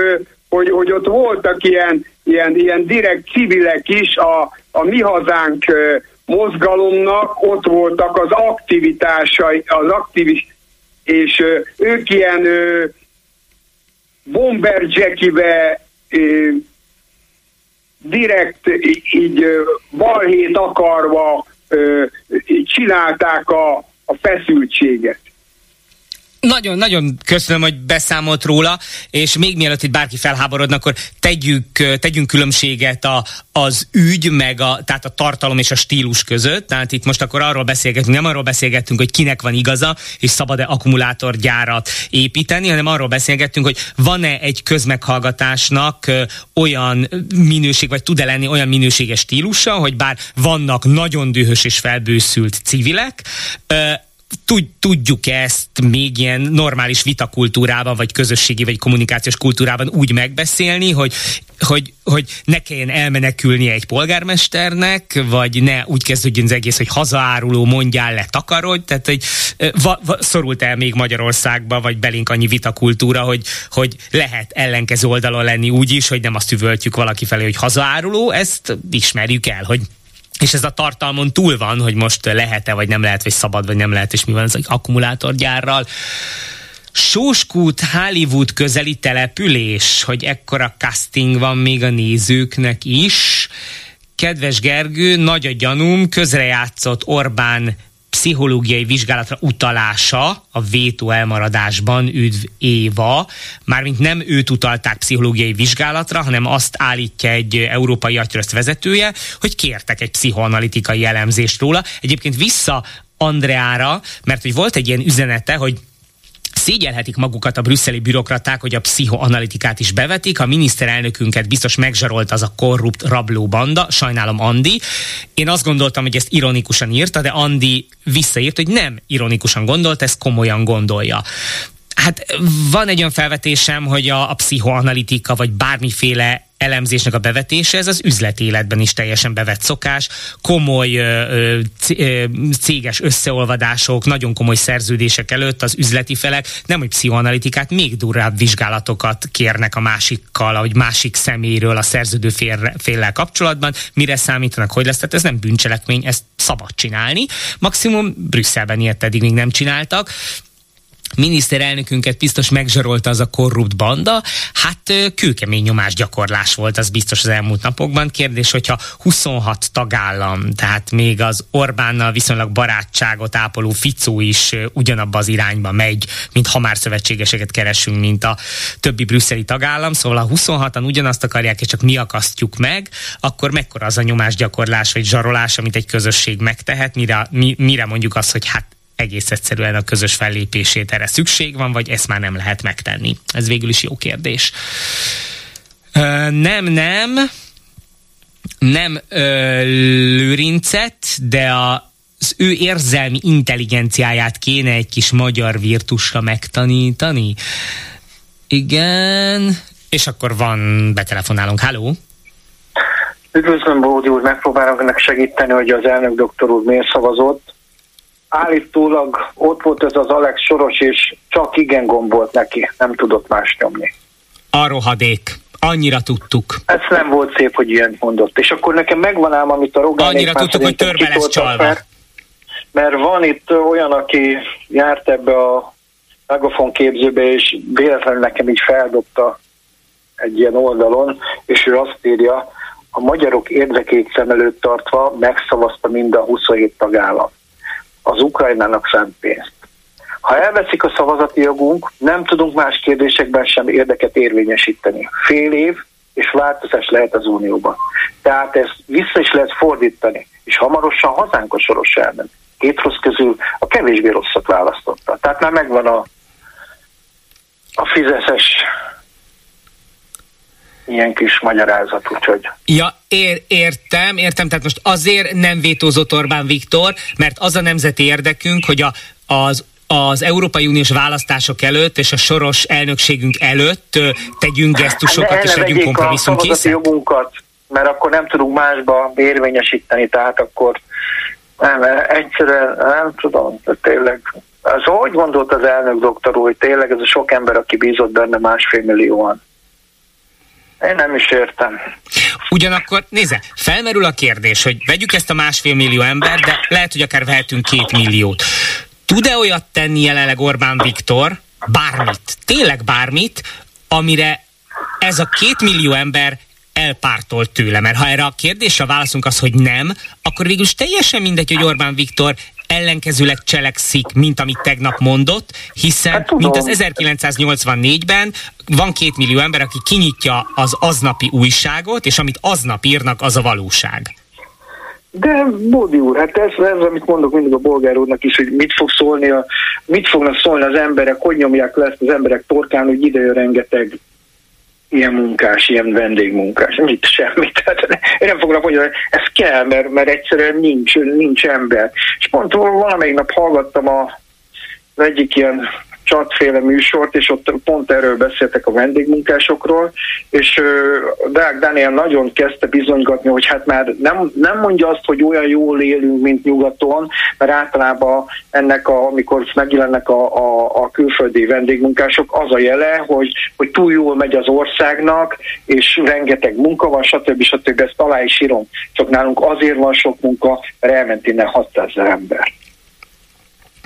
hogy, hogy ott voltak ilyen, ilyen, ilyen direkt civilek is a, a mi hazánk mozgalomnak, ott voltak az aktivitásai, az aktivis és ők ilyen bomber jackibe direkt így balhét akarva csinálták a, a feszültséget. Nagyon-nagyon köszönöm, hogy beszámolt róla, és még mielőtt itt bárki felháborodna, akkor tegyük, tegyünk különbséget a, az ügy, meg a, tehát a tartalom és a stílus között. Tehát itt most akkor arról beszélgetünk, nem arról beszélgettünk, hogy kinek van igaza, és szabad-e akkumulátorgyárat építeni, hanem arról beszélgettünk, hogy van-e egy közmeghallgatásnak olyan minőség, vagy tud-e lenni olyan minőséges stílusa, hogy bár vannak nagyon dühös és felbőszült civilek, tudjuk ezt még ilyen normális vitakultúrában, vagy közösségi, vagy kommunikációs kultúrában úgy megbeszélni, hogy, hogy, hogy ne kelljen elmenekülni egy polgármesternek, vagy ne úgy kezdődjön az egész, hogy hazaáruló mondjál le takarodj, tehát hogy va, va, szorult el még Magyarországba, vagy belénk annyi vitakultúra, hogy, hogy lehet ellenkező oldalon lenni úgy is, hogy nem azt üvöltjük valaki felé, hogy hazaáruló, ezt ismerjük el, hogy és ez a tartalmon túl van, hogy most lehet-e, vagy nem lehet, vagy szabad, vagy nem lehet, és mi van az akkumulátorgyárral. Sóskút Hollywood közeli település, hogy ekkora casting van még a nézőknek is. Kedves Gergő, nagy a gyanúm, közrejátszott Orbán pszichológiai vizsgálatra utalása a vétó elmaradásban, üdv Éva, mármint nem őt utalták pszichológiai vizsgálatra, hanem azt állítja egy európai agytrözt vezetője, hogy kértek egy pszichoanalitikai elemzést róla. Egyébként vissza Andreára, mert hogy volt egy ilyen üzenete, hogy szégyelhetik magukat a brüsszeli bürokraták, hogy a pszichoanalitikát is bevetik. A miniszterelnökünket biztos megzsarolt az a korrupt rabló banda, sajnálom Andi. Én azt gondoltam, hogy ezt ironikusan írta, de Andi visszaírt, hogy nem ironikusan gondolt, ezt komolyan gondolja. Hát van egy olyan felvetésem, hogy a, a pszichoanalitika vagy bármiféle elemzésnek a bevetése, ez az üzletéletben is teljesen bevett szokás, komoly ö, ö, céges összeolvadások, nagyon komoly szerződések előtt az üzleti felek nem hogy pszichoanalitikát, még durvább vizsgálatokat kérnek a másikkal, vagy másik szeméről a szerződő fél, féllel kapcsolatban, mire számítanak, hogy lesz, tehát ez nem bűncselekmény, ezt szabad csinálni. Maximum Brüsszelben ilyet eddig még nem csináltak, miniszterelnökünket biztos megzsarolta az a korrupt banda, hát kőkemény nyomásgyakorlás volt az biztos az elmúlt napokban. Kérdés, hogyha 26 tagállam, tehát még az Orbánnal viszonylag barátságot ápoló Ficó is ugyanabba az irányba megy, mint ha már szövetségeseket keresünk, mint a többi brüsszeli tagállam, szóval ha 26-an ugyanazt akarják, és csak mi akasztjuk meg, akkor mekkora az a nyomásgyakorlás vagy zsarolás, amit egy közösség megtehet, mire, mi, mire mondjuk azt, hogy hát egész egyszerűen a közös fellépését erre szükség van, vagy ezt már nem lehet megtenni? Ez végül is jó kérdés. Nem, nem, nem ö, lőrincet, de a az ő érzelmi intelligenciáját kéne egy kis magyar virtusra megtanítani. Igen, és akkor van, betelefonálunk. Háló? Üdvözlöm, Bódi úr, megpróbálok ennek segíteni, hogy az elnök doktor úr miért szavazott állítólag ott volt ez az Alex Soros, és csak igen gombolt neki, nem tudott más nyomni. A rohadék. Annyira tudtuk. Ez nem volt szép, hogy ilyen mondott. És akkor nekem megvan ám, amit a Rogán Annyira tudtuk, hogy törbe lesz csalva. Mert, mert van itt olyan, aki járt ebbe a megafon képzőbe, és véletlenül nekem így feldobta egy ilyen oldalon, és ő azt írja, a magyarok érdekét szem előtt tartva megszavazta mind a 27 tagállam az Ukrajnának szánt pénzt. Ha elveszik a szavazati jogunk, nem tudunk más kérdésekben sem érdeket érvényesíteni. Fél év és változás lehet az Unióban. Tehát ezt vissza is lehet fordítani, és hamarosan hazánk a soros elnök. Két rossz közül a kevésbé rosszat választotta. Tehát már megvan a, a fizeszes ilyen kis magyarázat, úgyhogy... Ja, ér, értem, értem, tehát most azért nem vétózott Orbán Viktor, mert az a nemzeti érdekünk, hogy a, az az Európai Uniós választások előtt és a soros elnökségünk előtt tegyünk gesztusokat hát, és legyünk kompromisszumkészek? jogunkat, mert akkor nem tudunk másba érvényesíteni, tehát akkor nem, egyszerűen nem tudom, tényleg az hogy gondolt az elnök doktor úr, hogy tényleg ez a sok ember, aki bízott benne másfél millióan. Én nem is értem. Ugyanakkor, nézze, felmerül a kérdés, hogy vegyük ezt a másfél millió ember, de lehet, hogy akár vehetünk két milliót. Tud-e olyat tenni jelenleg Orbán Viktor, bármit, tényleg bármit, amire ez a két millió ember elpártol tőle, mert ha erre a kérdésre válaszunk az, hogy nem, akkor végül is teljesen mindegy, hogy Orbán Viktor ellenkezőleg cselekszik, mint amit tegnap mondott, hiszen, hát, mint az 1984-ben van két millió ember, aki kinyitja az aznapi újságot, és amit aznap írnak, az a valóság. De Bódi úr, hát ez, ez, amit mondok mindig a bolgár úrnak is, hogy mit fog szólni, a, mit fognak szólni az emberek, hogy nyomják le ezt az emberek torkán, hogy ide jön rengeteg ilyen munkás, ilyen vendégmunkás, mit semmit. Tehát [laughs] én nem fognak mondani, ez kell, mert, mert egyszerűen nincs, nincs ember. És pont valamelyik nap hallgattam a, az egyik ilyen csatféle műsort, és ott pont erről beszéltek a vendégmunkásokról, és Deák Daniel nagyon kezdte bizonygatni, hogy hát már nem, nem mondja azt, hogy olyan jól élünk, mint nyugaton, mert általában ennek, a, amikor megjelennek a, a, a külföldi vendégmunkások, az a jele, hogy, hogy túl jól megy az országnak, és rengeteg munka van, stb. stb. Ezt alá is írom. Csak nálunk azért van sok munka, mert elment innen 600 ember.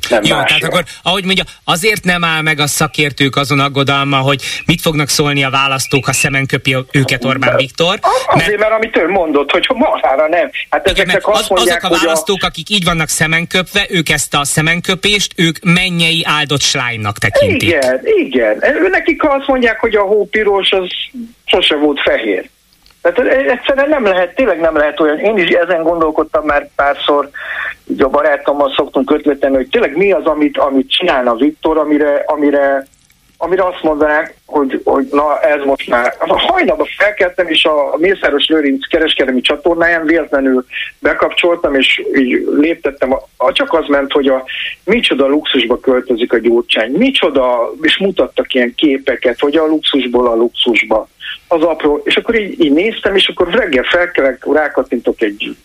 Nem Jó, tehát akkor, ahogy mondja, azért nem áll meg a szakértők azon aggodalma, hogy mit fognak szólni a választók, ha szemen köpi őket Orbán Viktor. Azért, mert, mert amit ő mondott, hogy marhára nem. Hát igen, azt mondják, azok a választók, a... akik így vannak szemenköpve, ők ezt a szemenköpést, ők mennyei áldott slájnnak tekintik. Igen, igen. Nekik azt mondják, hogy a hópiros az sose volt fehér. Tehát egyszerűen nem lehet, tényleg nem lehet olyan. Én is ezen gondolkodtam már párszor, így a barátommal szoktunk ötletelni, hogy tényleg mi az, amit, amit csinálna Viktor, amire, amire, amire azt mondanák, hogy, hogy na ez most már. Hajnalban felkeltem, és a Mészáros Lőrinc kereskedelmi csatornáján véletlenül bekapcsoltam, és így léptettem. A, csak az ment, hogy a micsoda luxusba költözik a gyurcsány, micsoda, és mutattak ilyen képeket, hogy a luxusból a luxusba az apró, és akkor így, így néztem, és akkor reggel felkelek, rákattintok egy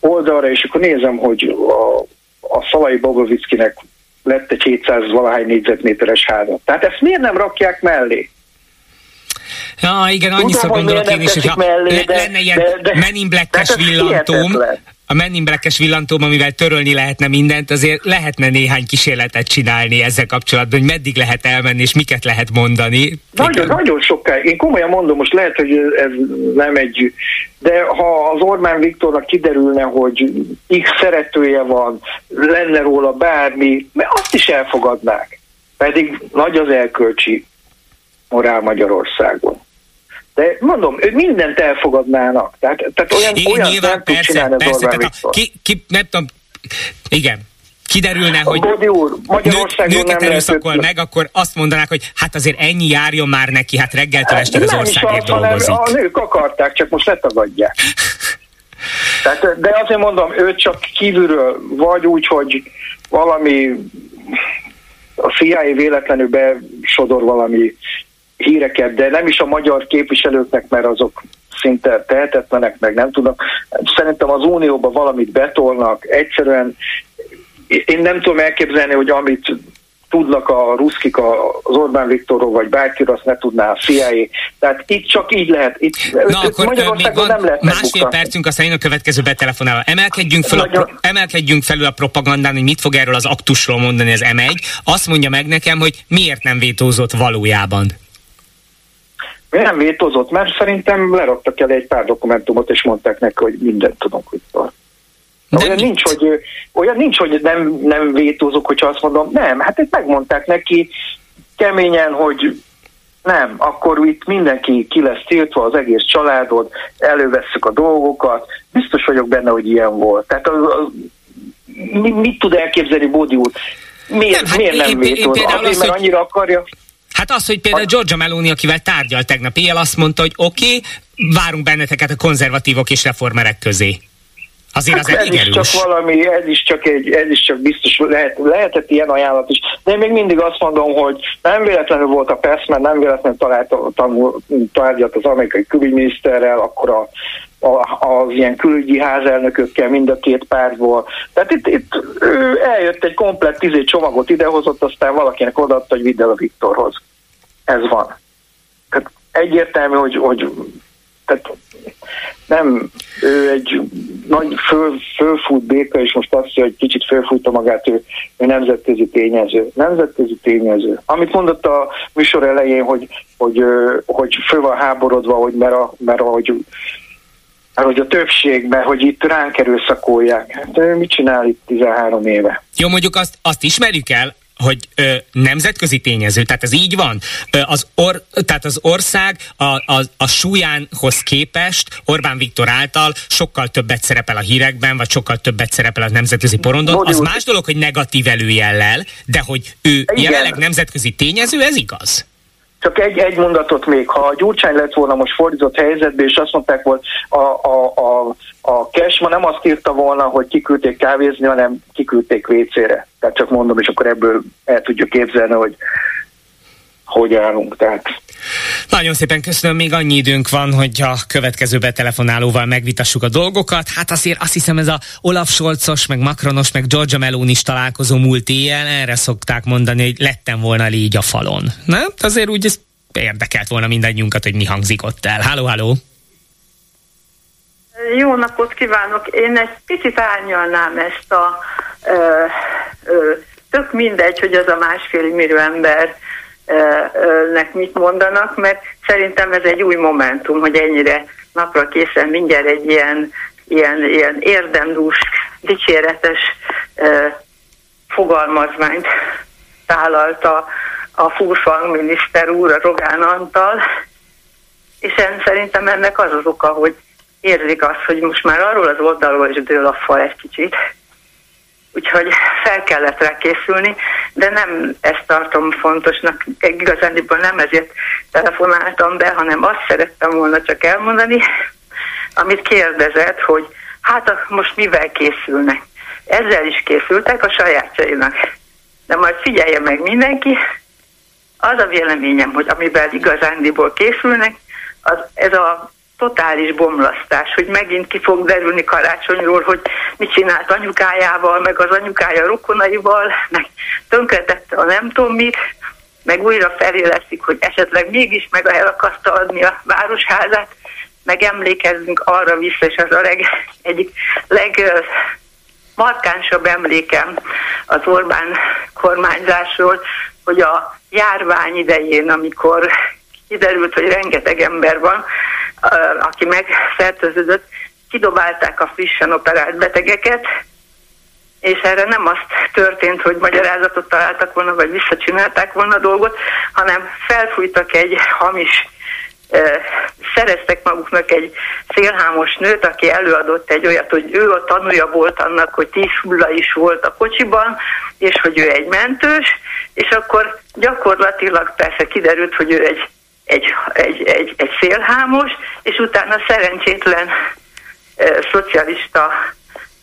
oldalra, és akkor nézem, hogy a, a Szalai Bobovickinek lett egy 700 valahány négyzetméteres háza. Tehát ezt miért nem rakják mellé? Ja, igen, annyiszor gondolok én is, hogyha mellé, de, lenne ilyen de, de, Men in Black-es villantóm, a Men in Black-es villantóm, amivel törölni lehetne mindent, azért lehetne néhány kísérletet csinálni ezzel kapcsolatban, hogy meddig lehet elmenni, és miket lehet mondani. Nagyon, nagyon sokáig. Én komolyan mondom, most lehet, hogy ez nem egy... De ha az Orbán Viktornak kiderülne, hogy X szeretője van, lenne róla bármi, mert azt is elfogadnák. Pedig nagy az elkölcsi morál Magyarországon. De mondom, ő mindent elfogadnának. Tehát, tehát olyan, Én, olyan nyilván, nem persze, tud csinálni persze, tehát a, ki, ki, nem tudom, igen, kiderülne, hogy úr, nők, nőket erőszakol meg, akkor azt mondanák, hogy hát azért ennyi járjon már neki, hát reggeltől estig az országért dolgozik. A nők akarták, csak most letagadják. [laughs] Tehát, de azért mondom, ő csak kívülről, vagy úgy, hogy valami a CIA véletlenül besodor valami híreket, de nem is a magyar képviselőknek, mert azok szinte tehetetlenek, meg nem tudnak. Szerintem az Unióban valamit betolnak, egyszerűen én nem tudom elképzelni, hogy amit tudnak a ruszkik az Orbán Viktorról, vagy bárkiről, azt ne tudná a CIA. Tehát itt csak így lehet. Itt, Na akkor még van nem lehet másfél megbukni. percünk, aztán én a következő betelefonálva. Emelkedjünk, fel Nagyon... a, emelkedjünk felül a propagandán, hogy mit fog erről az aktusról mondani az M1. Azt mondja meg nekem, hogy miért nem vétózott valójában. Nem vétózott, mert szerintem leraktak el egy pár dokumentumot, és mondták neki, hogy mindent tudunk, hogy van. Olyan nincs, hogy, olyan nincs, hogy nem, nem vétózok, hogyha azt mondom, nem, hát itt megmondták neki keményen, hogy nem, akkor itt mindenki ki lesz tiltva, az egész családod, elővesszük a dolgokat, biztos vagyok benne, hogy ilyen volt. Tehát az, az, mit tud elképzelni Bódi úr? Miért nem, hát miért nem vétóz? Azért, mert annyira akarja. Hát az, hogy például Giorgia Meloni, akivel tárgyal tegnap éjjel, azt mondta, hogy oké, okay, várunk benneteket a konzervatívok és reformerek közé. Azért hát az ez is csak valami, ez is csak, egy, ez is csak biztos lehet, lehetett ilyen ajánlat is. De én még mindig azt mondom, hogy nem véletlenül volt a PESZ, mert nem véletlenül talált, tanul, tárgyat az amerikai külügyminiszterrel, akkor a, a, az ilyen külügyi házelnökökkel mind a két pártból. Tehát itt, itt ő eljött egy komplett tizé csomagot idehozott, aztán valakinek odaadta, hogy vidd el a Viktorhoz. Ez van. Tehát egyértelmű, hogy, hogy tehát nem, ő egy nagy föl, fölfut béka, és most azt mondja, hogy kicsit fölfújta magát, ő, ő nemzetközi tényező. Nemzetközi tényező. Amit mondott a műsor elején, hogy, hogy, hogy föl van háborodva, hogy mert, a, mert ahogy hogy a többségben, hogy itt ránk erőszakolják. Hát mit csinál itt 13 éve? Jó, mondjuk azt, azt ismerjük el, hogy ö, nemzetközi tényező, tehát ez így van. Ö, az or, tehát az ország a, a, a súlyánhoz képest Orbán Viktor által sokkal többet szerepel a hírekben, vagy sokkal többet szerepel a nemzetközi porondon. Az más dolog, hogy negatív előjellel, de hogy ő Igen. jelenleg nemzetközi tényező, ez igaz? Csak egy, egy mondatot még, ha a Gyurcsány lett volna most fordított helyzetbe, és azt mondták, hogy a, a, a, a Kesma nem azt írta volna, hogy kiküldték kávézni, hanem kiküldték WC-re. Tehát csak mondom, és akkor ebből el tudjuk képzelni, hogy hogy állunk. Tehát nagyon szépen köszönöm, még annyi időnk van, hogy a következő betelefonálóval megvitassuk a dolgokat. Hát azért azt hiszem ez a Olaf Scholzos, meg Macronos, meg Georgia Meloni is találkozó múlt éjjel, erre szokták mondani, hogy lettem volna légy a falon. Nem? Azért úgy ez érdekelt volna mindannyiunkat, hogy mi hangzik ott el. Háló, háló! Jó napot kívánok! Én egy picit árnyalnám ezt a ö, ö, tök mindegy, hogy az a másfél millió ember nek mit mondanak, mert szerintem ez egy új momentum, hogy ennyire napra készen mindjárt egy ilyen, ilyen, ilyen érdemdús, dicséretes fogalmazmányt tálalta a Furfang miniszter úr, a Rogán Antal, és én szerintem ennek az az oka, hogy érzik azt, hogy most már arról az oldalról is dől a fal egy kicsit, úgyhogy fel kellett rá készülni, de nem ezt tartom fontosnak, igazándiból nem ezért telefonáltam be, hanem azt szerettem volna csak elmondani, amit kérdezett, hogy hát most mivel készülnek. Ezzel is készültek a sajátjainak. De majd figyelje meg mindenki, az a véleményem, hogy amivel igazándiból készülnek, az, ez a totális bomlasztás, hogy megint ki fog derülni karácsonyról, hogy mit csinált anyukájával, meg az anyukája rokonaival, meg tönkretette a nem tudom mit, meg újra feléleszik, hogy esetleg mégis meg el akarta adni a városházát, meg emlékezzünk arra vissza, és az a leg, egyik legmarkánsabb emlékem az Orbán kormányzásról, hogy a járvány idején, amikor kiderült, hogy rengeteg ember van, aki megfertőződött, kidobálták a frissen operált betegeket, és erre nem azt történt, hogy magyarázatot találtak volna, vagy visszacsinálták volna a dolgot, hanem felfújtak egy hamis szereztek maguknak egy szélhámos nőt, aki előadott egy olyat, hogy ő a tanúja volt annak, hogy tíz hulla is volt a kocsiban, és hogy ő egy mentős, és akkor gyakorlatilag persze kiderült, hogy ő egy egy, egy, egy, egy szélhámos, és utána szerencsétlen e, szocialista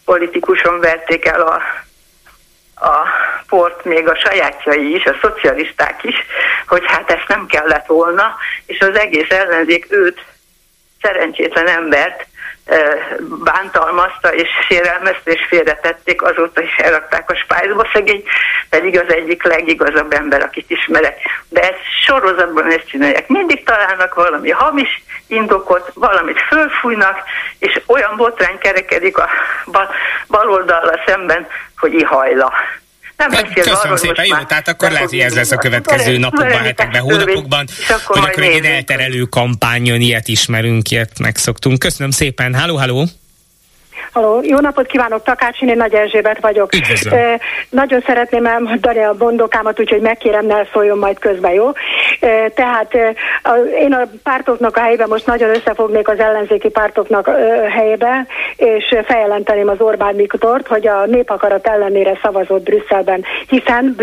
politikuson verték el a, a port, még a sajátjai is, a szocialisták is, hogy hát ezt nem kellett volna, és az egész ellenzék őt, szerencsétlen embert bántalmazta és sérelmezte és félretették, azóta is elrakták a spájzba szegény, pedig az egyik legigazabb ember, akit ismerek. De ezt sorozatban ezt csinálják. Mindig találnak valami hamis indokot, valamit fölfújnak, és olyan botrány kerekedik a bal oldalra szemben, hogy ihajla. Nem Köszönöm arról, szépen, jó, tehát akkor lehet, hogy ez lesz a következő napokban, hetekben, hónapokban, hogy akkor egy elterelő kampányon ilyet ismerünk, ilyet megszoktunk. Köszönöm szépen, háló, háló! Halló, jó napot kívánok, Takács, én Nagy Erzsébet vagyok. Üdvözlöm. E, nagyon szeretném elmondani a bondokámat, úgyhogy megkérem, ne szóljon majd közben, jó? E, tehát e, a, én a pártoknak a helyében most nagyon összefognék az ellenzéki pártoknak e, helyébe, és feljelenteném az Orbán Viktort, hogy a népakarat ellenére szavazott Brüsszelben, hiszen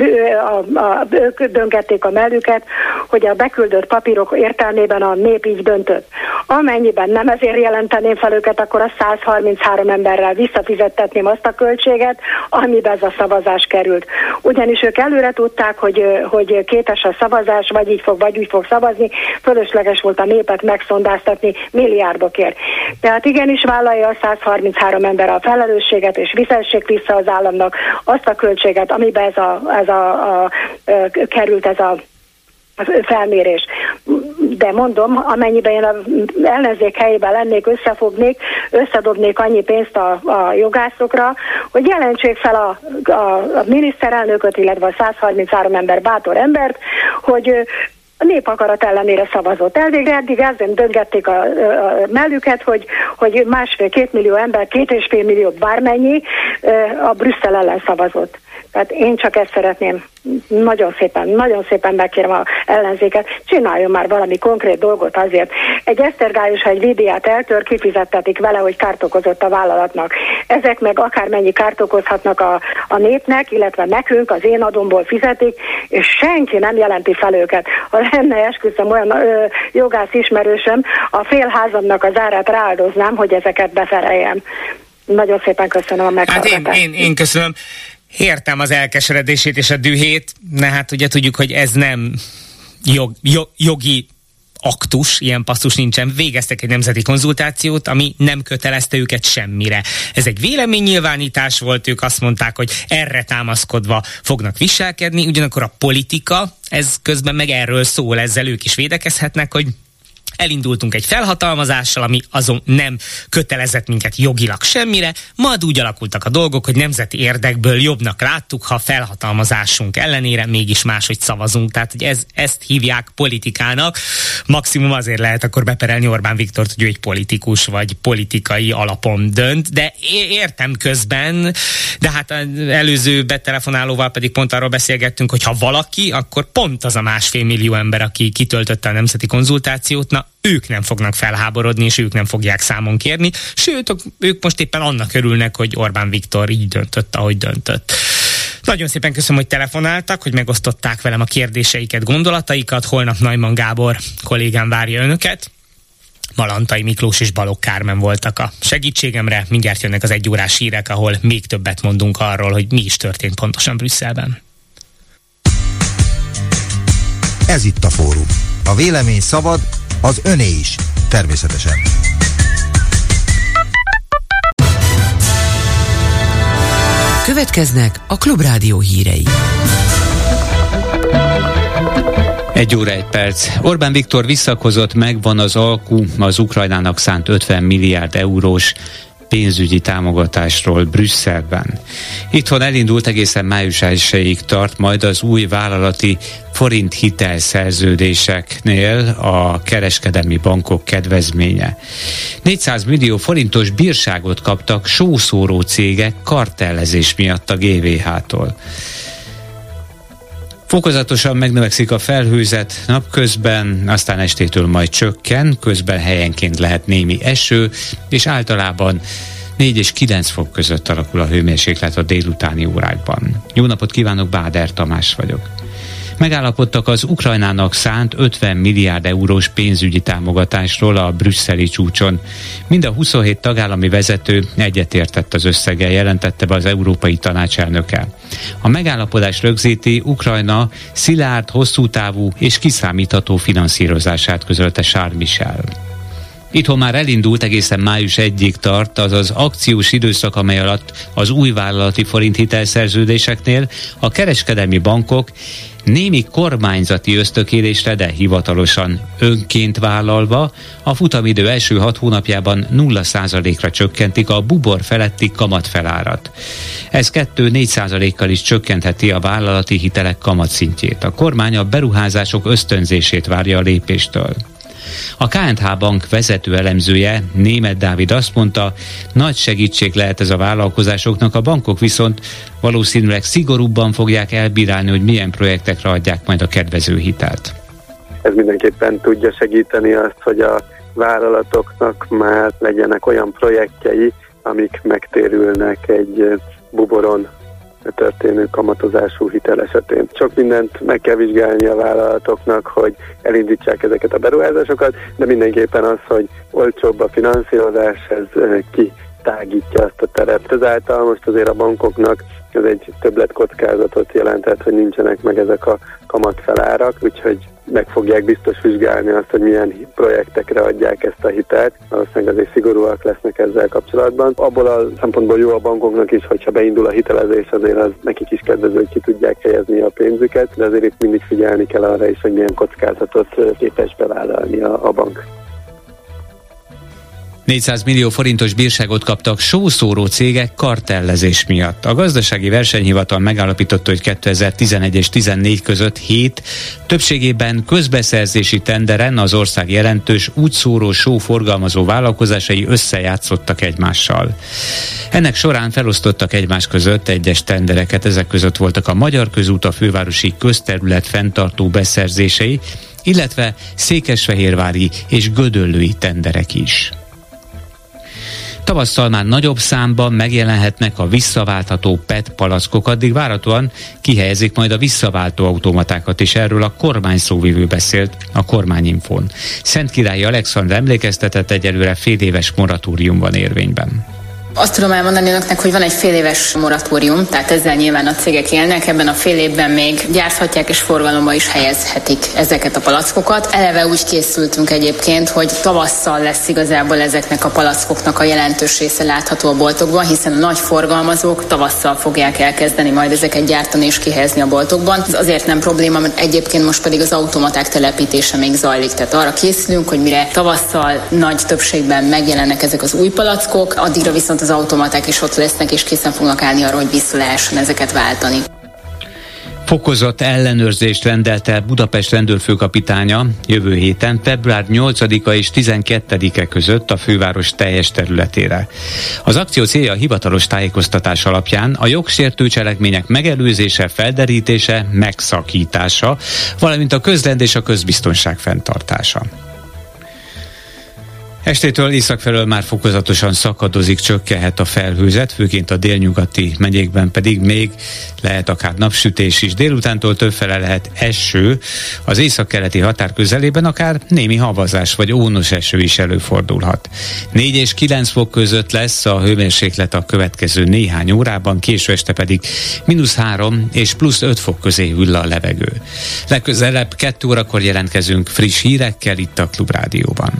a, a, ők döngették a mellüket, hogy a beküldött papírok értelmében a nép így döntött. Amennyiben nem ezért jelenteném fel őket, akkor a 133 emberrel visszafizettetném azt a költséget, amiben ez a szavazás került. Ugyanis ők előre tudták, hogy, hogy kétes a szavazás, vagy így fog, vagy úgy fog szavazni, fölösleges volt a népet megszondáztatni milliárdokért. Tehát igenis vállalja a 133 ember a felelősséget, és vizessék vissza az államnak azt a költséget, amiben ez a, ez a, a, a került ez a felmérés. De mondom, amennyiben én az ellenzék helyében lennék, összefognék, összedobnék annyi pénzt a, a jogászokra, hogy jelentsék fel a, a, a miniszterelnököt, illetve a 133 ember bátor embert, hogy a népakarat ellenére szavazott. Elvégre eddig ezen döngették a, a mellüket, hogy, hogy másfél-két millió ember, két és fél millió bármennyi a Brüsszel ellen szavazott. Tehát én csak ezt szeretném nagyon szépen, nagyon szépen megkérem a ellenzéket, csináljon már valami konkrét dolgot azért. Egy esztergályos, ha egy vidiát eltör, kifizettetik vele, hogy kárt okozott a vállalatnak. Ezek meg akármennyi kárt okozhatnak a, a népnek, illetve nekünk, az én adomból fizetik, és senki nem jelenti fel őket. Ha lenne esküszöm olyan ö, jogász ismerősöm, a félházamnak az árát rááldoznám, hogy ezeket befereljem. Nagyon szépen köszönöm a meghallgatást. Hát én, én, én köszönöm. Értem az elkeseredését és a dühét, de hát ugye tudjuk, hogy ez nem jog, jog, jogi aktus, ilyen passzus nincsen, végeztek egy nemzeti konzultációt, ami nem kötelezte őket semmire. Ez egy véleménynyilvánítás volt, ők azt mondták, hogy erre támaszkodva fognak viselkedni, ugyanakkor a politika, ez közben meg erről szól, ezzel ők is védekezhetnek, hogy elindultunk egy felhatalmazással, ami azon nem kötelezett minket jogilag semmire, majd úgy alakultak a dolgok, hogy nemzeti érdekből jobbnak láttuk, ha felhatalmazásunk ellenére mégis máshogy szavazunk. Tehát, hogy ez, ezt hívják politikának. Maximum azért lehet akkor beperelni Orbán Viktort, hogy ő egy politikus, vagy politikai alapon dönt, de értem közben, de hát előző betelefonálóval pedig pont arról beszélgettünk, hogy ha valaki, akkor pont az a másfél millió ember, aki kitöltötte a nemzeti konzultációt, na ők nem fognak felháborodni, és ők nem fogják számon kérni, sőt, ők most éppen annak örülnek, hogy Orbán Viktor így döntött, ahogy döntött. Nagyon szépen köszönöm, hogy telefonáltak, hogy megosztották velem a kérdéseiket, gondolataikat. Holnap Najman Gábor kollégám várja önöket. Malantai Miklós és Balogh Kármen voltak a segítségemre. Mindjárt jönnek az egyórás hírek, ahol még többet mondunk arról, hogy mi is történt pontosan Brüsszelben. Ez itt a fórum. A vélemény szabad, az öné is, természetesen. Következnek a Klubrádió hírei. Egy óra, egy perc. Orbán Viktor visszakozott, megvan az alkú az Ukrajnának szánt 50 milliárd eurós pénzügyi támogatásról Brüsszelben. Itthon elindult egészen május 1 tart majd az új vállalati forint hitelszerződéseknél a kereskedelmi bankok kedvezménye. 400 millió forintos bírságot kaptak sószóró cégek kartellezés miatt a GVH-tól. Fokozatosan megnövekszik a felhőzet napközben, aztán estétől majd csökken, közben helyenként lehet némi eső, és általában 4 és 9 fok között alakul a hőmérséklet a délutáni órákban. Jó napot kívánok, Báder Tamás vagyok megállapodtak az Ukrajnának szánt 50 milliárd eurós pénzügyi támogatásról a brüsszeli csúcson. Mind a 27 tagállami vezető egyetértett az összeggel, jelentette be az Európai Tanács elnöke. A megállapodás rögzíti Ukrajna szilárd, hosszú távú és kiszámítható finanszírozását közölte Charles Michel. Itthon már elindult egészen május egyik tart az az akciós időszak, amely alatt az új vállalati forint hitelszerződéseknél a kereskedelmi bankok némi kormányzati ösztökélésre, de hivatalosan önként vállalva a futamidő első hat hónapjában 0%-ra csökkentik a bubor feletti kamatfelárat. Ez 2-4 kal is csökkentheti a vállalati hitelek kamatszintjét. A kormány a beruházások ösztönzését várja a lépéstől. A KNH Bank vezető elemzője, német Dávid azt mondta, nagy segítség lehet ez a vállalkozásoknak, a bankok viszont valószínűleg szigorúbban fogják elbírálni, hogy milyen projektekre adják majd a kedvező hitelt. Ez mindenképpen tudja segíteni azt, hogy a vállalatoknak már legyenek olyan projektjei, amik megtérülnek egy buboron történő kamatozású hitel esetén. Sok mindent meg kell vizsgálni a vállalatoknak, hogy elindítsák ezeket a beruházásokat, de mindenképpen az, hogy olcsóbb a finanszírozás, ez ki tágítja azt a teret. Ezáltal most azért a bankoknak ez egy többlet kockázatot jelentett, hogy nincsenek meg ezek a kamatfelárak, úgyhogy meg fogják biztos vizsgálni azt, hogy milyen projektekre adják ezt a hitelt. Valószínűleg azért szigorúak lesznek ezzel kapcsolatban. Abból a szempontból jó a bankoknak is, hogyha beindul a hitelezés, azért az nekik is kedvező, hogy ki tudják helyezni a pénzüket, de azért itt mindig figyelni kell arra is, hogy milyen kockázatot képes bevállalni a, a bank. 400 millió forintos bírságot kaptak sószóró cégek kartellezés miatt. A gazdasági versenyhivatal megállapította, hogy 2011 és 14 között 7 többségében közbeszerzési tenderen az ország jelentős útszóró só forgalmazó vállalkozásai összejátszottak egymással. Ennek során felosztottak egymás között egyes tendereket, ezek között voltak a Magyar Közút, a fővárosi közterület fenntartó beszerzései, illetve székesfehérvári és gödöllői tenderek is. Tavasszal már nagyobb számban megjelenhetnek a visszaváltható PET palackok, addig várhatóan kihelyezik majd a visszaváltó automatákat, és erről a kormány szóvivő beszélt a kormányinfón. Szent Királyi Alexandr emlékeztetett egyelőre fél éves moratórium van érvényben. Azt tudom elmondani önöknek, hogy van egy fél éves moratórium, tehát ezzel nyilván a cégek élnek, ebben a fél évben még gyárthatják és forgalomba is helyezhetik ezeket a palackokat. Eleve úgy készültünk egyébként, hogy tavasszal lesz igazából ezeknek a palackoknak a jelentős része látható a boltokban, hiszen a nagy forgalmazók tavasszal fogják elkezdeni majd ezeket gyártani és kihelyezni a boltokban. Ez azért nem probléma, mert egyébként most pedig az automaták telepítése még zajlik. Tehát arra készülünk, hogy mire tavasszal nagy többségben megjelennek ezek az új palackok, addigra viszont viszont az automaták is ott lesznek, és készen fognak állni arra, hogy vissza lehessen ezeket váltani. Fokozott ellenőrzést rendelt el Budapest rendőrfőkapitánya jövő héten, február 8-a és 12-e között a főváros teljes területére. Az akció célja a hivatalos tájékoztatás alapján a jogsértő cselekmények megelőzése, felderítése, megszakítása, valamint a közlend és a közbiztonság fenntartása. Estétől észak felől már fokozatosan szakadozik, csökkenhet a felhőzet, főként a délnyugati megyékben pedig még lehet akár napsütés is. Délutántól többfele lehet eső, az északkeleti határ közelében akár némi havazás vagy ónos eső is előfordulhat. 4 és 9 fok között lesz a hőmérséklet a következő néhány órában, késő este pedig mínusz 3 és plusz 5 fok közé hűl a levegő. Legközelebb 2 órakor jelentkezünk friss hírekkel itt a Klubrádióban.